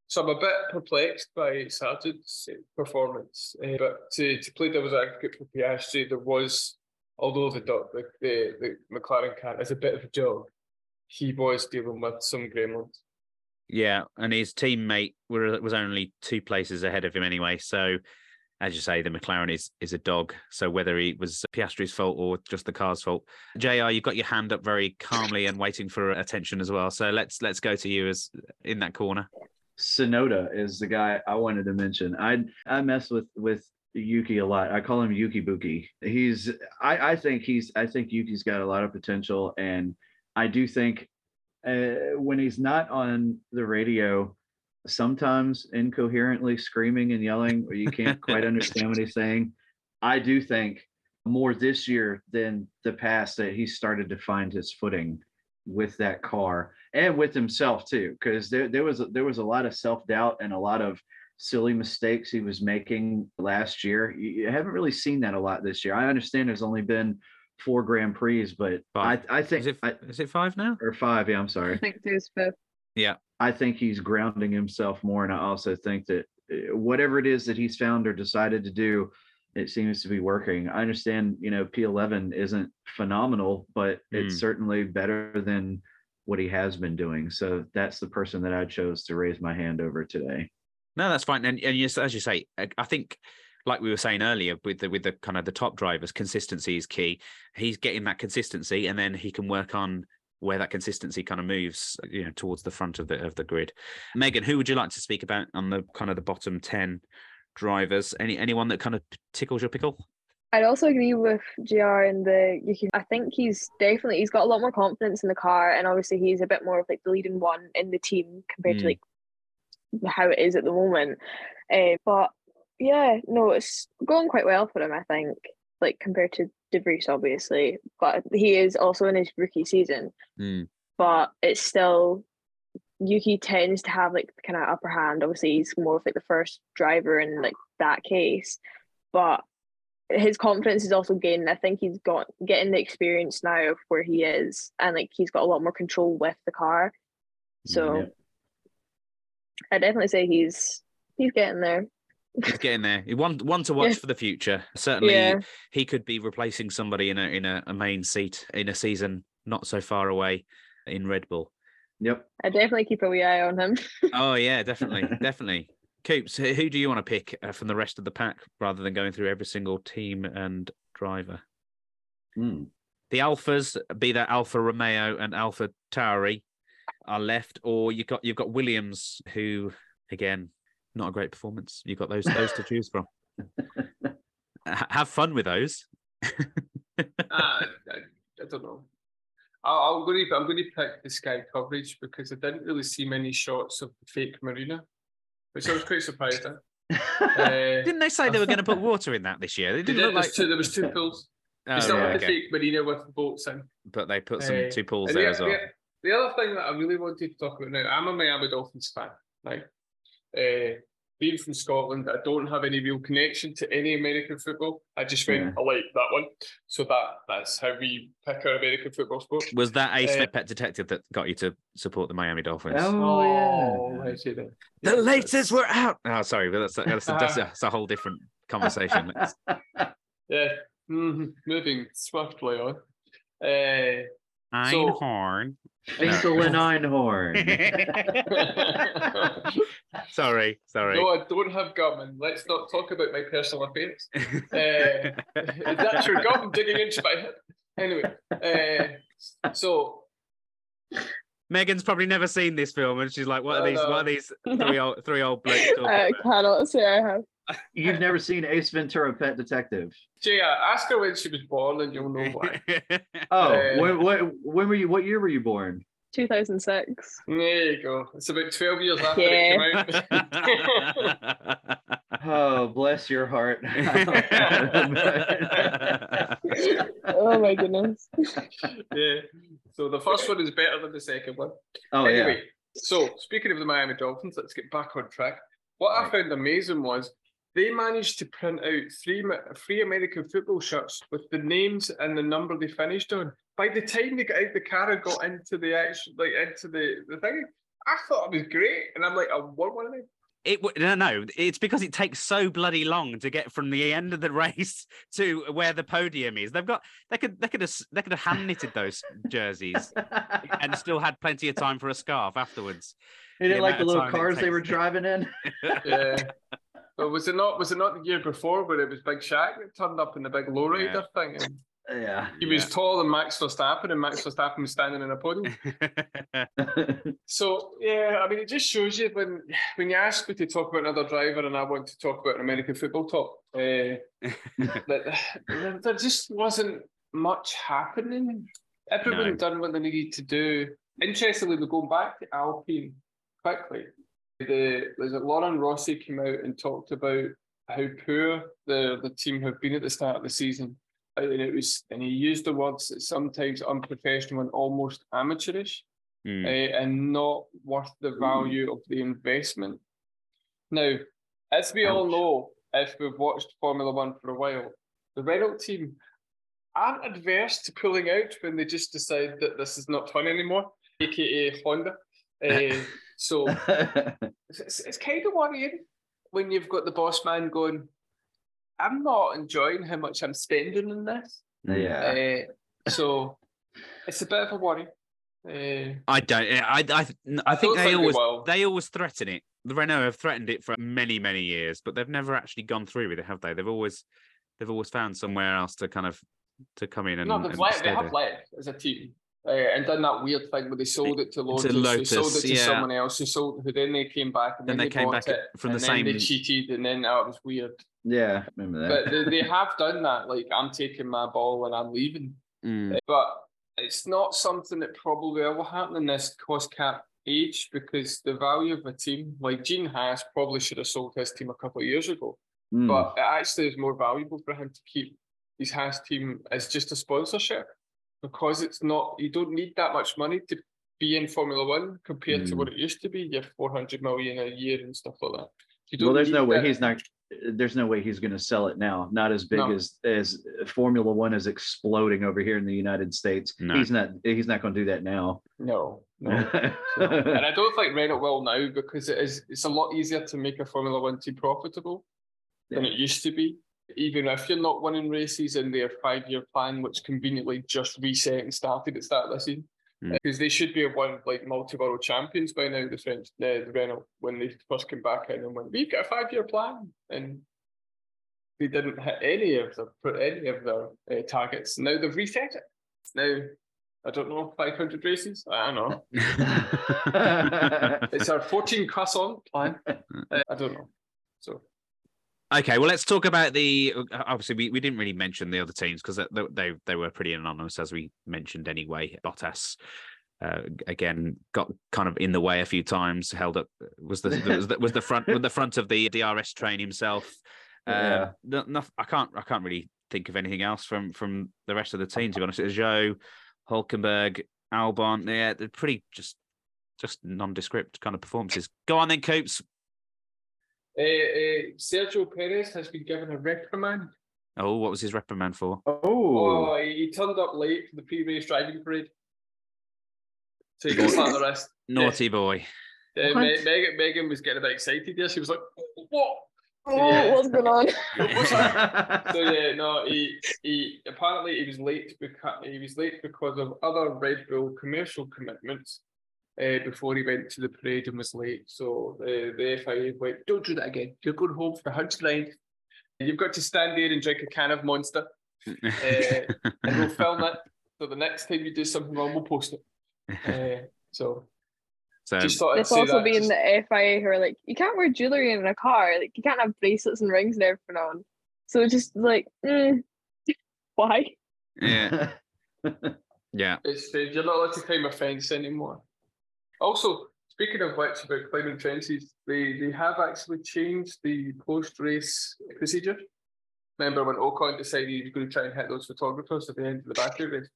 So I'm a bit perplexed by Sargeant's performance. Uh, but to, to play devil's advocate for Piastri, there was, although the the, the the McLaren car is a bit of a joke, he was dealing with some gremlins. Yeah, and his teammate were, was only two places ahead of him anyway. So, as you say, the McLaren is is a dog. So whether it was Piastri's fault or just the car's fault, Jr. You've got your hand up very calmly and waiting for attention as well. So let's let's go to you as in that corner. Tsunoda is the guy I wanted to mention. I I mess with with Yuki a lot. I call him Yuki Buki. He's I I think he's I think Yuki's got a lot of potential, and I do think uh, when he's not on the radio, sometimes incoherently screaming and yelling, or you can't quite understand what he's (laughs) saying. I do think more this year than the past that he started to find his footing with that car and with himself too because there, there was there was a lot of self-doubt and a lot of silly mistakes he was making last year you, you haven't really seen that a lot this year i understand there's only been four grand prix but i Five. i think Is it I, is it five now? or five yeah i'm sorry. I sorry think there's fifth. I think he's grounding himself more and i also think that uh, whatever it is that he's found or decided to do it seems to be working i understand you know p11 isn't phenomenal but it's Mm. certainly better than what he has been doing so that's the person that i chose to raise my hand over today No, that's fine. And, and yes, as you say, I I think, like we were saying earlier, with the with the kind of the top drivers, consistency is key. He's getting that consistency, and then he can work on where that consistency kind of moves, you know, towards the front of the of the grid. Megan, who would you like to speak about on the kind of the bottom ten drivers? Any anyone that kind of tickles your pickle? I'd also agree with JR in the you can I think he's definitely he's got a lot more confidence in the car and obviously he's a bit more of like the leading one in the team compared Mm. to like how it is at the moment. Uh, but yeah, no, it's going quite well for him, I think, like compared to Obviously. But he is also in his rookie season. Mm. But it's still Yuki tends to have like kind of upper hand. Obviously, he's more of like the first driver in like that case. But his confidence is also gaining. I think he's got getting the experience now of where he is, and like he's got a lot more control with the car. So Yeah. I definitely say he's he's getting there. He's getting there. He One one to watch Yeah. for the future. Certainly, Yeah. he could be replacing somebody in a in a, a main seat in a season not so far away in Red Bull. yep I definitely keep a wee eye on him. (laughs) Oh yeah, definitely, definitely. Coops, who who do you want to pick uh, from the rest of the pack rather than going through every single team and driver? Hmm. The Alphas, be that Alfa Romeo and Alpha Tauri, are left, or you got you've got Williams, who again not a great performance. You've got those those to choose from. (laughs) H- have fun with those. (laughs) Ah, I, I don't know. I'll, I'm going to I'm going to pick the Sky coverage because I didn't really see many shots of the fake marina, which I was quite surprised at. (laughs) Uh, Didn't they say they were going to put water in that this year? They didn't did, look like. two, there was two pools. Oh, They still right, had the okay. fake marina with boats in. But they put some Uh, two pools there yeah, as well. yeah, the other thing that I really wanted to talk about now, I'm a Miami Dolphins fan, right? Uh, being from Scotland, I don't have any real connection to any American football. I just went, Yeah. I like that one. So that that's how we pick our American football sport. Was that Ace Uh, Pet Detective that got you to support the Miami Dolphins? Oh, I see that. the Yeah, latest were out. Oh, sorry, but that's, that's, (laughs) that's, that's a whole different conversation. Let's- (laughs) Yeah, mhm, moving swiftly on. Uh, So- Einhorn. Finkel and Einhorn. (laughs) sorry, sorry. no, I don't have gum, and let's not talk about my personal affairs. Uh, is that your gum digging into my head? Anyway, uh, so Megan's probably never seen this film, and she's like, "What are No, these? What are these three old three old (laughs) blokes talking I about?" cannot say I have. You've never seen Ace Ventura: Pet Detective? Yeah, ask her when she was born, and you'll know why. (laughs) Oh, Uh, when, when, when were you? What year were you born? 2006. There you go. It's about twelve years after Yeah. it came out. (laughs) (laughs) Oh, bless your heart. Oh my goodness. yeah. So the first one is better than the second one. oh yeah. anyway, so speaking of the Miami Dolphins, let's get back on track. What I found amazing was they managed to print out three Ma- three American football shirts with the names and the number they finished on. By the time they got out the car and got into the actual like into the the thing, I thought it was great, and I'm like, oh, I want one of them. It w- no, no. It's because it takes so bloody long to get from the end of the (laughs) race to where the podium is. They've got they could they could have they could have hand knitted those jerseys (laughs) and still had plenty of time for a scarf afterwards. You didn't the like the little cars they were driving in? (laughs) Yeah. But was it not? Was it not the year before where it was Big Shaq that turned up in the big lowrider thing? And yeah. he was taller than Max Verstappen, and Max Verstappen was standing in a podium. (laughs) So yeah, I mean, it just shows you when when you ask me to talk about another driver, and I want to talk about an American football top, uh, (laughs) that there, there just wasn't much happening. Everyone No. done what they needed to do. Interestingly, we're going back to Alpine quickly. The was it Laurent Rossi came out and talked about how poor the the team have been at the start of the season. And it was, and he used the words that sometimes unprofessional and almost amateurish Mm. uh, and not worth the value of the investment. Now, as we all know, if we've watched Formula One for a while, the Renault team aren't adverse to pulling out when they just decide that this is not fun anymore, aka Honda. Uh, (laughs) so (laughs) it's, it's kind of worrying when you've got the boss man going, I'm not enjoying how much I'm spending on this. yeah. Uh, so it's a bit of a worry. Uh, I don't. I I, I think don't they think they always will. they always threaten it. The Renault have threatened it for many many years, but they've never actually gone through with it, have they? They've always they've always found somewhere else to kind of to come in and, no, they've and left, they have there. left as a team. Uh, and done that weird thing where they sold it to Lotus, who Lotus, sold it to yeah. someone else, who sold who then they came back and Then then, they came bought back it, from the and then they cheated and then oh, it was weird. Yeah. Remember But that. they, they (laughs) have done that. Like I'm taking my ball and I'm leaving. Mm. But it's not something that probably will happen in this cost cap age because the value of a team, like Gene Haas, probably should have sold his team a couple of years ago. Mm. But it actually is more valuable for him to keep his Haas team as just a sponsorship because it's not, you don't need that much money to be in Formula One compared to Mm. what it used to be. You have 400 million a year and stuff like that. You well, don't there's no need way that- he's not. There's no way he's going to sell it now. Not as big No. as as Formula One is exploding over here in the United States. No. He's not. He's not going to do that now. No, no. (laughs) and I don't think Renault will now because it is it's a lot easier to make a Formula One team profitable than Yeah. it used to be. Even if you're not winning races in their five-year plan, which conveniently just reset and started at the start of the season, Mm. because they should be won like multi-world champions by now. The French, the, the Renault, when they first came back in and went, we've got a five-year plan, and they didn't hit any of their put any of their uh, targets. Now they've reset it. Now I don't know, 500 races. I don't know. (laughs) It's our 14 croissant plan. Uh, (laughs) I don't know. So Okay, well, let's talk about the. uh, Obviously, we, we didn't really mention the other teams because they, they they were pretty anonymous, as we mentioned anyway. Bottas, uh, again, got kind of in the way a few times. Held up was the was the, was the front was the front of the DRS train himself. (laughs) Yeah. No, no, I can't I can't really think of anything else from from the rest of the team. To be honest, Joe, Hulkenberg, Albon. Yeah, they're pretty just just nondescript kind of performances. Go on then, Coops. Uh, uh, Sergio Perez has been given a reprimand. Oh, what was his reprimand for? Oh, Oh, he, he turned up late for the pre-race driving parade. So he got slapped the wrist. Naughty boy. Uh, Me- Megan, Megan was getting a bit excited there. She was like, "What?" Oh, Yeah. what's going on? (laughs) So yeah, no, he he apparently he was late because he was late because of other Red Bull commercial commitments. Uh, before he went to the parade and was late, so the the FIA went, "Don't do that again. You're going home for a hundred grand. You've got to stand there and drink a can of Monster, (laughs) and we'll film it. So the next time you do something wrong, we'll post it." Uh, so so just thought It's also that. being just- the FIA who are like, you can't wear jewelry in a car. Like, you can't have bracelets and rings and everything on. So just like, mm, (laughs) why? yeah, (laughs) yeah. It's uh, you're not allowed to climb a fence anymore. Also, speaking of which, about climbing fences, they they have actually changed the post race procedure. Remember when Ocon decided he was going to try and hit those photographers at the end of the battery race?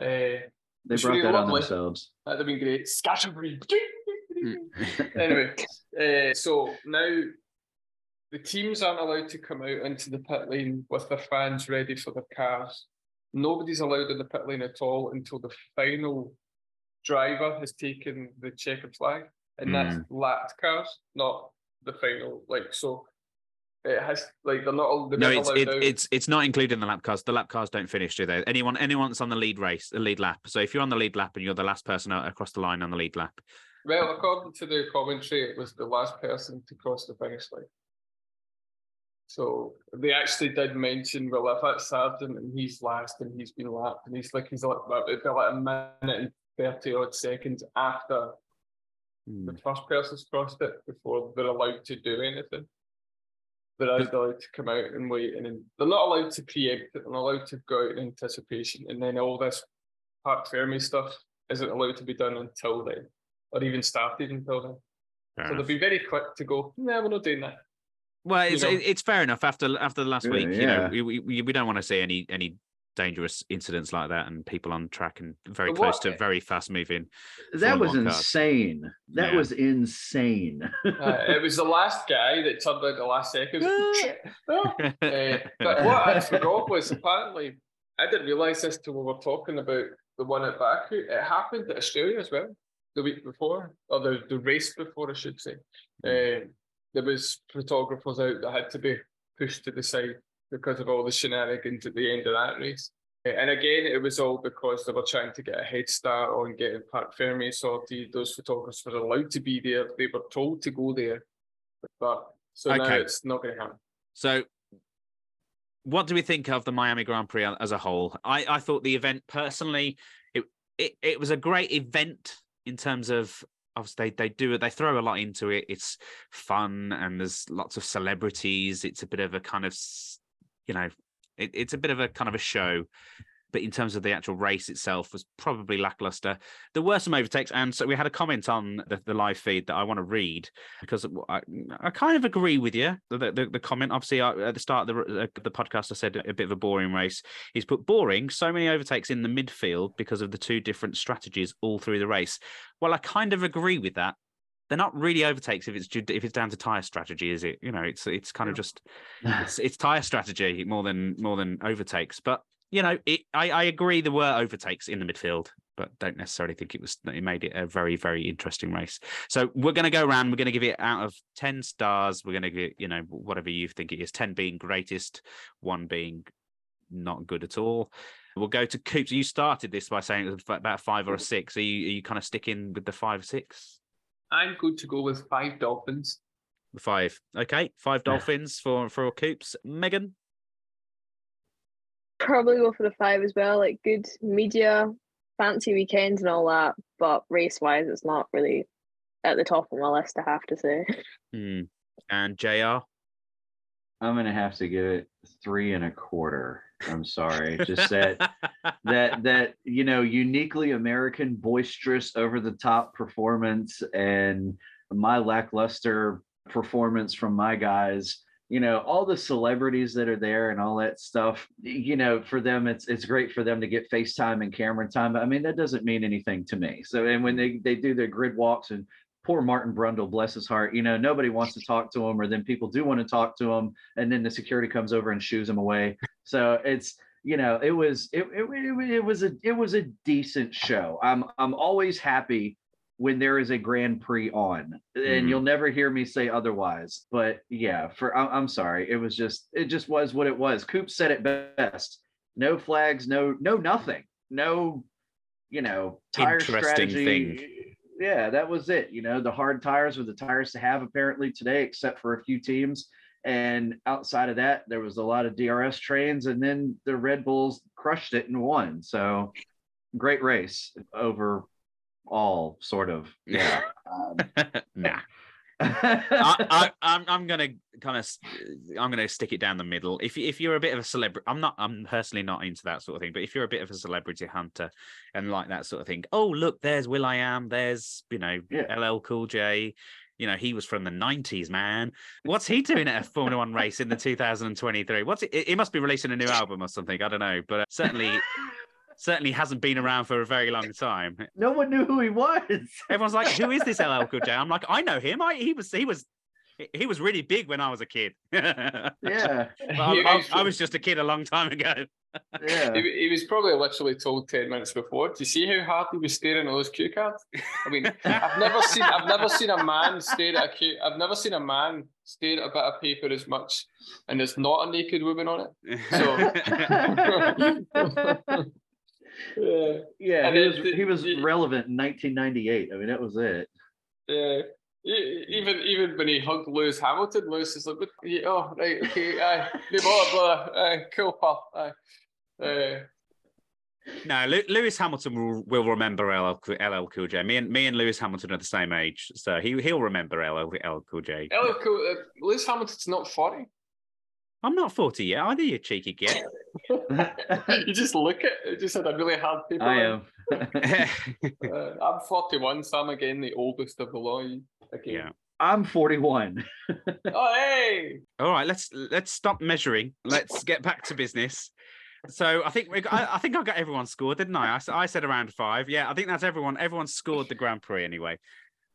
Uh, they brought that on themselves. that'd have been great. Scatterbrain. Mm. (laughs) anyway, uh, so now the teams aren't allowed to come out into the pit lane with their fans ready for their cars. Nobody's allowed in the pit lane at all until the final driver has taken the checkered flag, and that's mm. lapped cars, not the final. Like so, it has like they're not. They're No, it's it, it's it's not included in the lap cars. The lap cars don't finish, do they? Anyone anyone that's on the lead race, the lead lap. So if you're on the lead lap and you're the last person across the line on the lead lap, Well, according to the commentary, it was the last person to cross the finish line. So they actually did mention, well, if that's Sargeant and he's last and he's been lapped and he's like he's like it'd be like a minute and thirty odd seconds after Hmm. the first person's crossed it before they're allowed to do anything. They're But- allowed to come out and wait, and then they're not allowed to preempt it. They're not allowed to go out in anticipation, and then all this Parc Fermé stuff isn't allowed to be done until then, or even started until then. fair So enough. they'll be very quick to go. No, we're not doing that. Well, you it's know. it's fair enough after after the last Yeah, week. You know, yeah. we, we we we don't want to see any any dangerous incidents like that and people on track and very But close to very fast moving. That was Formula cars. insane. That Yeah. was insane. (laughs) Uh, it was the last guy that turned out the last second. (laughs) (laughs) Uh, but what I forgot was apparently I didn't realise this till we were talking about the one at Baku. It happened at Australia as well the week before, or the, the race before, I should say. Uh, there was photographers out that had to be pushed to the side because of all the shenanigans at the end of that race. Uh, And again, it was all because they were trying to get a head start on getting Parc Fermé sorted. Those photographers were allowed to be there. They were told to go there. But so now it's not going to happen. So, what do we think of the Miami Grand Prix as a whole? I, I thought the event personally, it, it it was a great event in terms of obviously they, they do it, they throw a lot into it. It's fun and there's lots of celebrities. It's a bit of a kind of, you know, it, it's a bit of a kind of a show. But in terms of the actual race itself, was probably lackluster. There were some overtakes, and so we had a comment on the, the live feed that I want to read because I, I kind of agree with you. The, the, the comment, obviously, I, at the start of the, uh, the podcast, I said a bit of a boring race. He's put boring, so many overtakes in the midfield because of the two different strategies all through the race. Well, I kind of agree with that. They're not really overtakes if it's if it's down to tire strategy, is it? You know, it's it's kind of just (laughs) it's, it's tire strategy more than more than overtakes. But you know, it, I I agree there were overtakes in the midfield, but don't necessarily think it was it made it a very very interesting race. So we're going to go around. We're going to give it out of ten stars. We're going to get you know whatever you think it is. Ten being greatest, one being not good at all. We'll go to Coops. You started this by saying it was about five or a six. Are you are you kind of sticking with the five six? I'm good to go with five dolphins. Five. Okay, five dolphins for for Coops. Megan. Probably go for the five as well. Like good media, fancy weekends and all that. But race wise, it's not really at the top of my list. I have to say. Hmm. And Jr. I'm gonna have to give it three and a quarter. I'm sorry. Just that (laughs) that that you know uniquely American, boisterous, over the top performance, and my lackluster performance from my guys you know all the celebrities that are there and all that stuff you know for them it's it's great for them to get facetime and camera time but i mean that doesn't mean anything to me so and when they they do their grid walks and poor martin brundle bless his heart you know nobody wants to talk to him or then people do want to talk to him and then the security comes over and shoos him away so it's you know it was it, it, it, it was a it was a decent show i'm i'm always happy when there is a Grand Prix on, and Mhm. you'll never hear me say otherwise. But yeah, for I- I'm sorry, it was just it just was what it was. Coop said it best: no flags, no no nothing, no you know tire Interesting strategy. Yeah, that was it. You know, the hard tires were the tires to have apparently today, except for a few teams. And outside of that, there was a lot of DRS trains, and then the Red Bulls crushed it and won. So great race over all sort of. Yeah. (laughs) Um, (laughs) nah. (laughs) I, I, I'm I'm gonna kind of I'm gonna stick it down the middle. If if you're a bit of a celebrity, I'm not. I'm personally not into that sort of thing. But if you're a bit of a celebrity hunter and like that sort of thing, oh look, there's will.i.am. There's you know Yeah. LL Cool J. You know he was from the '90s, man. What's he doing at a Formula One race in the 2023? What's it? He must be releasing a new album or something. I don't know, but uh, certainly (laughs) certainly hasn't been around for a very long time. no one knew who he was. Everyone's like, "Who is this LL Cool J?" I'm like, "I know him. I he was he was he was really big when I was a kid. (laughs) Yeah. I, He- I- I was just a kid a long time ago. Yeah. He, he was probably literally told ten minutes before. Do you see how hard he was staring at those cue cards? I mean, I've never seen I've never seen a man stare at a cue. I've never seen a man stare at a bit of paper as much, and there's not a naked woman on it. So. (laughs) yeah, Yeah, And he was, the- he was relevant in 1998. I mean, that was it. yeah. Even even when he hugged Lewis Hamilton, Lewis is like, yeah, "Oh right, okay, aye, blah blah blah, aye, cool pal, aye." Uh, no, Lew- Lewis Hamilton will, will remember LL, Cool- LL Cool J. Me and me and Lewis Hamilton are the same age, so he he'll remember LL, LL Cool J. LL Cool, uh, Lewis Hamilton's not forty. I'm not 40 yet either, you cheeky git. (laughs) you just look at it. Just had a really hard paper. I am. (laughs) Uh, I'm 41, so I'm again the oldest of the lot. Again. yeah. I'm 41. (laughs) Oh, hey! All right, let's let's stop measuring. Let's get back to business. So I think we got, I, I think I got everyone scored, didn't I? I said around five. Yeah, I think that's everyone. Everyone scored the Grand Prix anyway.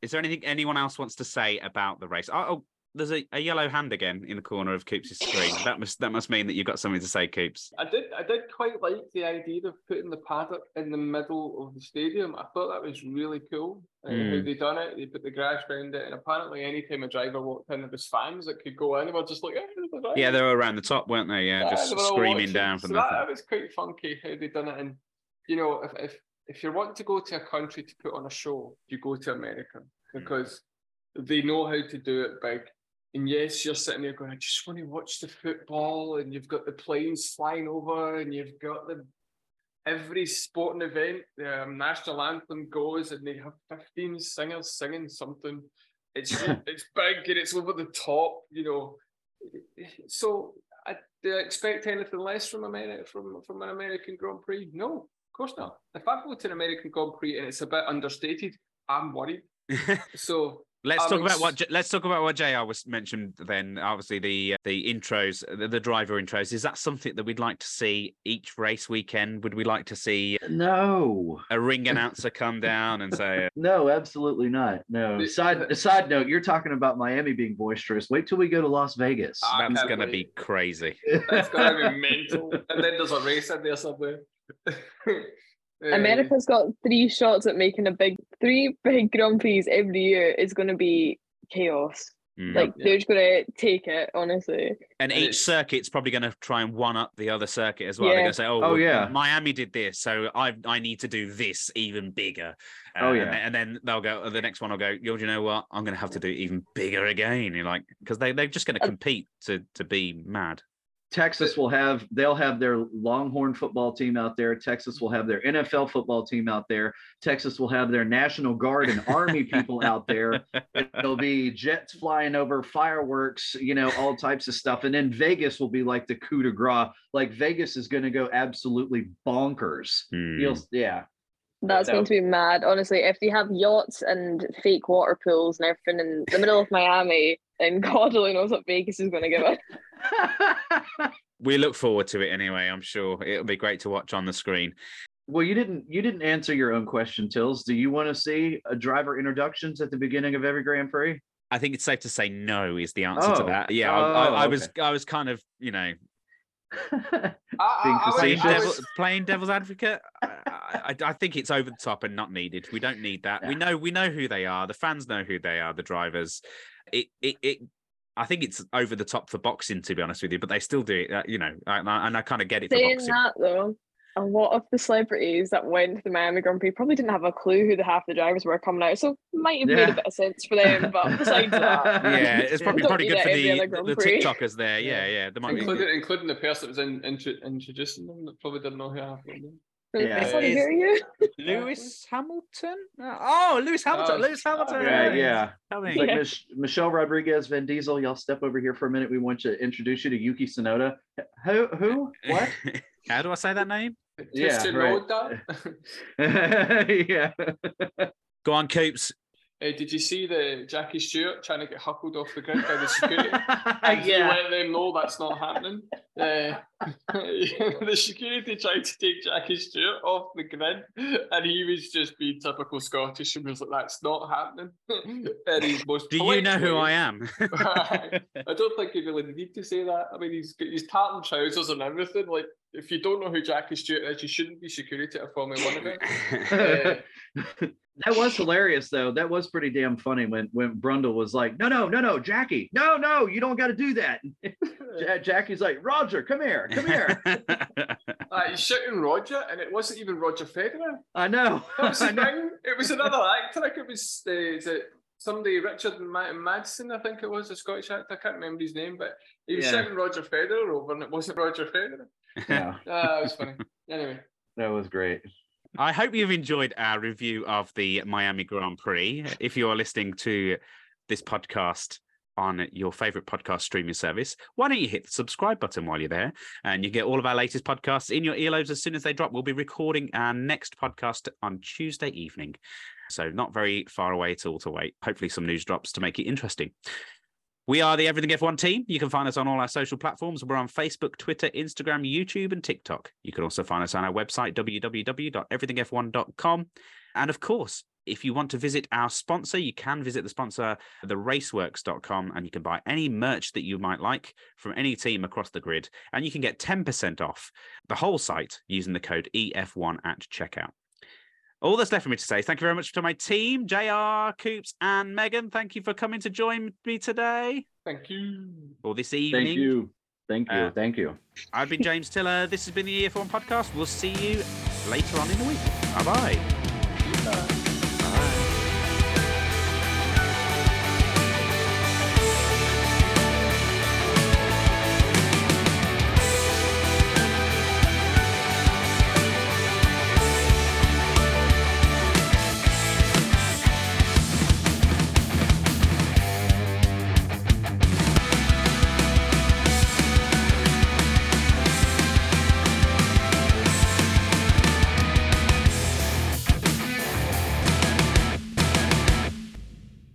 Is there anything anyone else wants to say about the race? Oh there's a, a yellow hand again in the corner of Coops' screen. That must that must mean that you've got something to say, Coops. I did I did quite like the idea of putting the paddock in the middle of the stadium. I thought that was really cool. Uh, How Mm. they done it, they put the grass around it, and apparently anytime a driver walked in, there was fans that could go in. They were just like, "Hey, there's the. Yeah, they were around the top, weren't they? Yeah, Yeah, just they screaming down from so the. that, that was quite funky how they done it. And you know, if, if if you're wanting to go to a country to put on a show, you go to America because they know how to do it big. And yes, you're sitting there going, I just want to watch the football, and you've got the planes flying over, and you've got the every sporting event, the um, national anthem goes, and they have 15 singers singing something. It's (laughs) it's big and it's over the top, you know. So I, do I expect anything less from America from from an American Grand Prix? No, of course not. If I go to an American Grand Prix and it's a bit understated, I'm worried. (laughs) So Let's I'm talk about what J- let's talk about what Jr. was mentioned. Then, obviously the uh, the intros, the, the driver intros. Is that something that we'd like to see each race weekend? Would we like to see No, a ring announcer come down and say, (laughs) no, absolutely not. No. The- Side side note, you're talking about Miami being boisterous. Wait till we go to Las Vegas. I "That's going to wait. be crazy"? That's gonna be mental. (laughs) And then there's a race in there somewhere. (laughs) Uh, America's got three shots at making a big three big Grand Prix every year is going to be chaos. Mm. Like Yeah. they're just going to take it, honestly. and and each circuit's probably going to try and one up the other circuit as well. They're Yeah. going to say, "Oh, Oh, well, yeah. Miami did this, so I I need to do this even bigger." Uh, Oh, and yeah. then- and then they'll go. The next one will go. Yo, do you know what? I'm going to have to do it even bigger again. You're like, because they they're just going to compete to to be mad. Texas will have they'll have their Longhorn football team out there. Texas will have their NFL football team out there. Texas will have their National Guard and Army people out there. There'll be jets flying over, fireworks, you know, all types of stuff. And then Vegas will be like the coup de grace. Like Vegas is going to go absolutely bonkers. Hmm. You'll yeah. That's Yeah. going to be mad. Honestly, if they have yachts and fake water pools and everything in the middle of Miami, and God only knows what Vegas is going to give us. (laughs) We look forward to it anyway. I'm sure it'll be great to watch on the screen. well, you didn't you didn't answer your own question, Tills. Do you want to see a driver introductions at the beginning of every Grand Prix? I think it's safe to say no is the answer to Oh. that. Yeah, I, I, Oh, I was. I was kind of you know (laughs) I, Being I, I, playing. I devil, playing devil's advocate. I, I, I think it's over the top and not needed. We don't need that. We know we know who they are. The fans know who they are. The drivers. It it it. I think it's over the top for boxing, to be honest with you, but they still do it. Uh, you know, and I, and I kind of get it for Saying boxing. that though, a lot of the celebrities that went to the Miami Grand Prix probably didn't have a clue who the half the drivers were coming out, so might have made a bit of sense for them. But (laughs) besides that, Yeah, it's (laughs) probably probably good for the other the, Grand the Prix. TikTokers there. Yeah, yeah. There might be. including, including the person that was in, intro, introducing them that probably didn't know who half of them. Yeah, sorry, it who are you? (laughs) Lewis Hamilton. Oh, Lewis Hamilton. Oh, Lewis Hamilton. yeah, yeah. Coming. Like Yeah. Mich- Michelle Rodriguez, Vin Diesel. Y'all step over here for a minute. We want to introduce you to Yuki Tsunoda. Who? Who? What? (laughs) How do I say that name? Yeah, right. (laughs) yeah. Go on, Coops. Uh, did you see the Jackie Stewart trying to get huckled off the grid by the security? (laughs) And yeah. let them know that's not happening. Uh, (laughs) the security tried to take Jackie Stewart off the grid, and he was just being typical Scottish and was like, "That's not happening." (laughs) and he's most Do you know who I am? I don't think you really need to say that. I mean, he's got his tartan trousers and everything. Like, if you don't know who Jackie Stewart is, you shouldn't be security at a Formula One event. Uh, that was hilarious though. That was pretty damn funny when when Brundle was like, "No, no, no, no, Jackie, no, no, you don't got to do that." (laughs) Jackie's like, "Roger, come here, come here." (laughs) uh, he's shouting Roger, and it wasn't even Roger Federer. I know. That was (laughs) I know. thing. It was another actor. Like it was uh, is it somebody Richard Ma- Madsen, I think it was a Scottish actor. I can't remember his name, but he was Yeah. shouting Roger Federer over, and it wasn't Roger Federer. Yeah, Ah, that was funny. Anyway, that was great. I hope you've enjoyed our review of the Miami Grand Prix. If you are listening to this podcast on your favorite podcast streaming service, why don't you hit the subscribe button while you're there and you get all of our latest podcasts in your earlobes as soon as they drop. We'll be recording our next podcast on Tuesday evening. So, not very far away at all to wait. Hopefully, some news drops to make it interesting. We are the Everything F1 team. You can find us on all our social platforms. We're on Facebook, Twitter, Instagram, YouTube, and TikTok. You can also find us on our website, www.everythingf1.com. And of course, if you want to visit our sponsor, you can visit the sponsor, theraceworks.com, and you can buy any merch that you might like from any team across the grid. And you can get 10% off the whole site using the code EF1 at checkout. All that's left for me to say is thank you very much to my team, JR, Coops, and Megan. Thank you for coming to join me today thank you. or this evening. Thank you. Thank you. Uh, Thank you. I've been James Tiller. This has been the EF1 podcast. We'll see you later on in the week. Bye bye. Goodbye.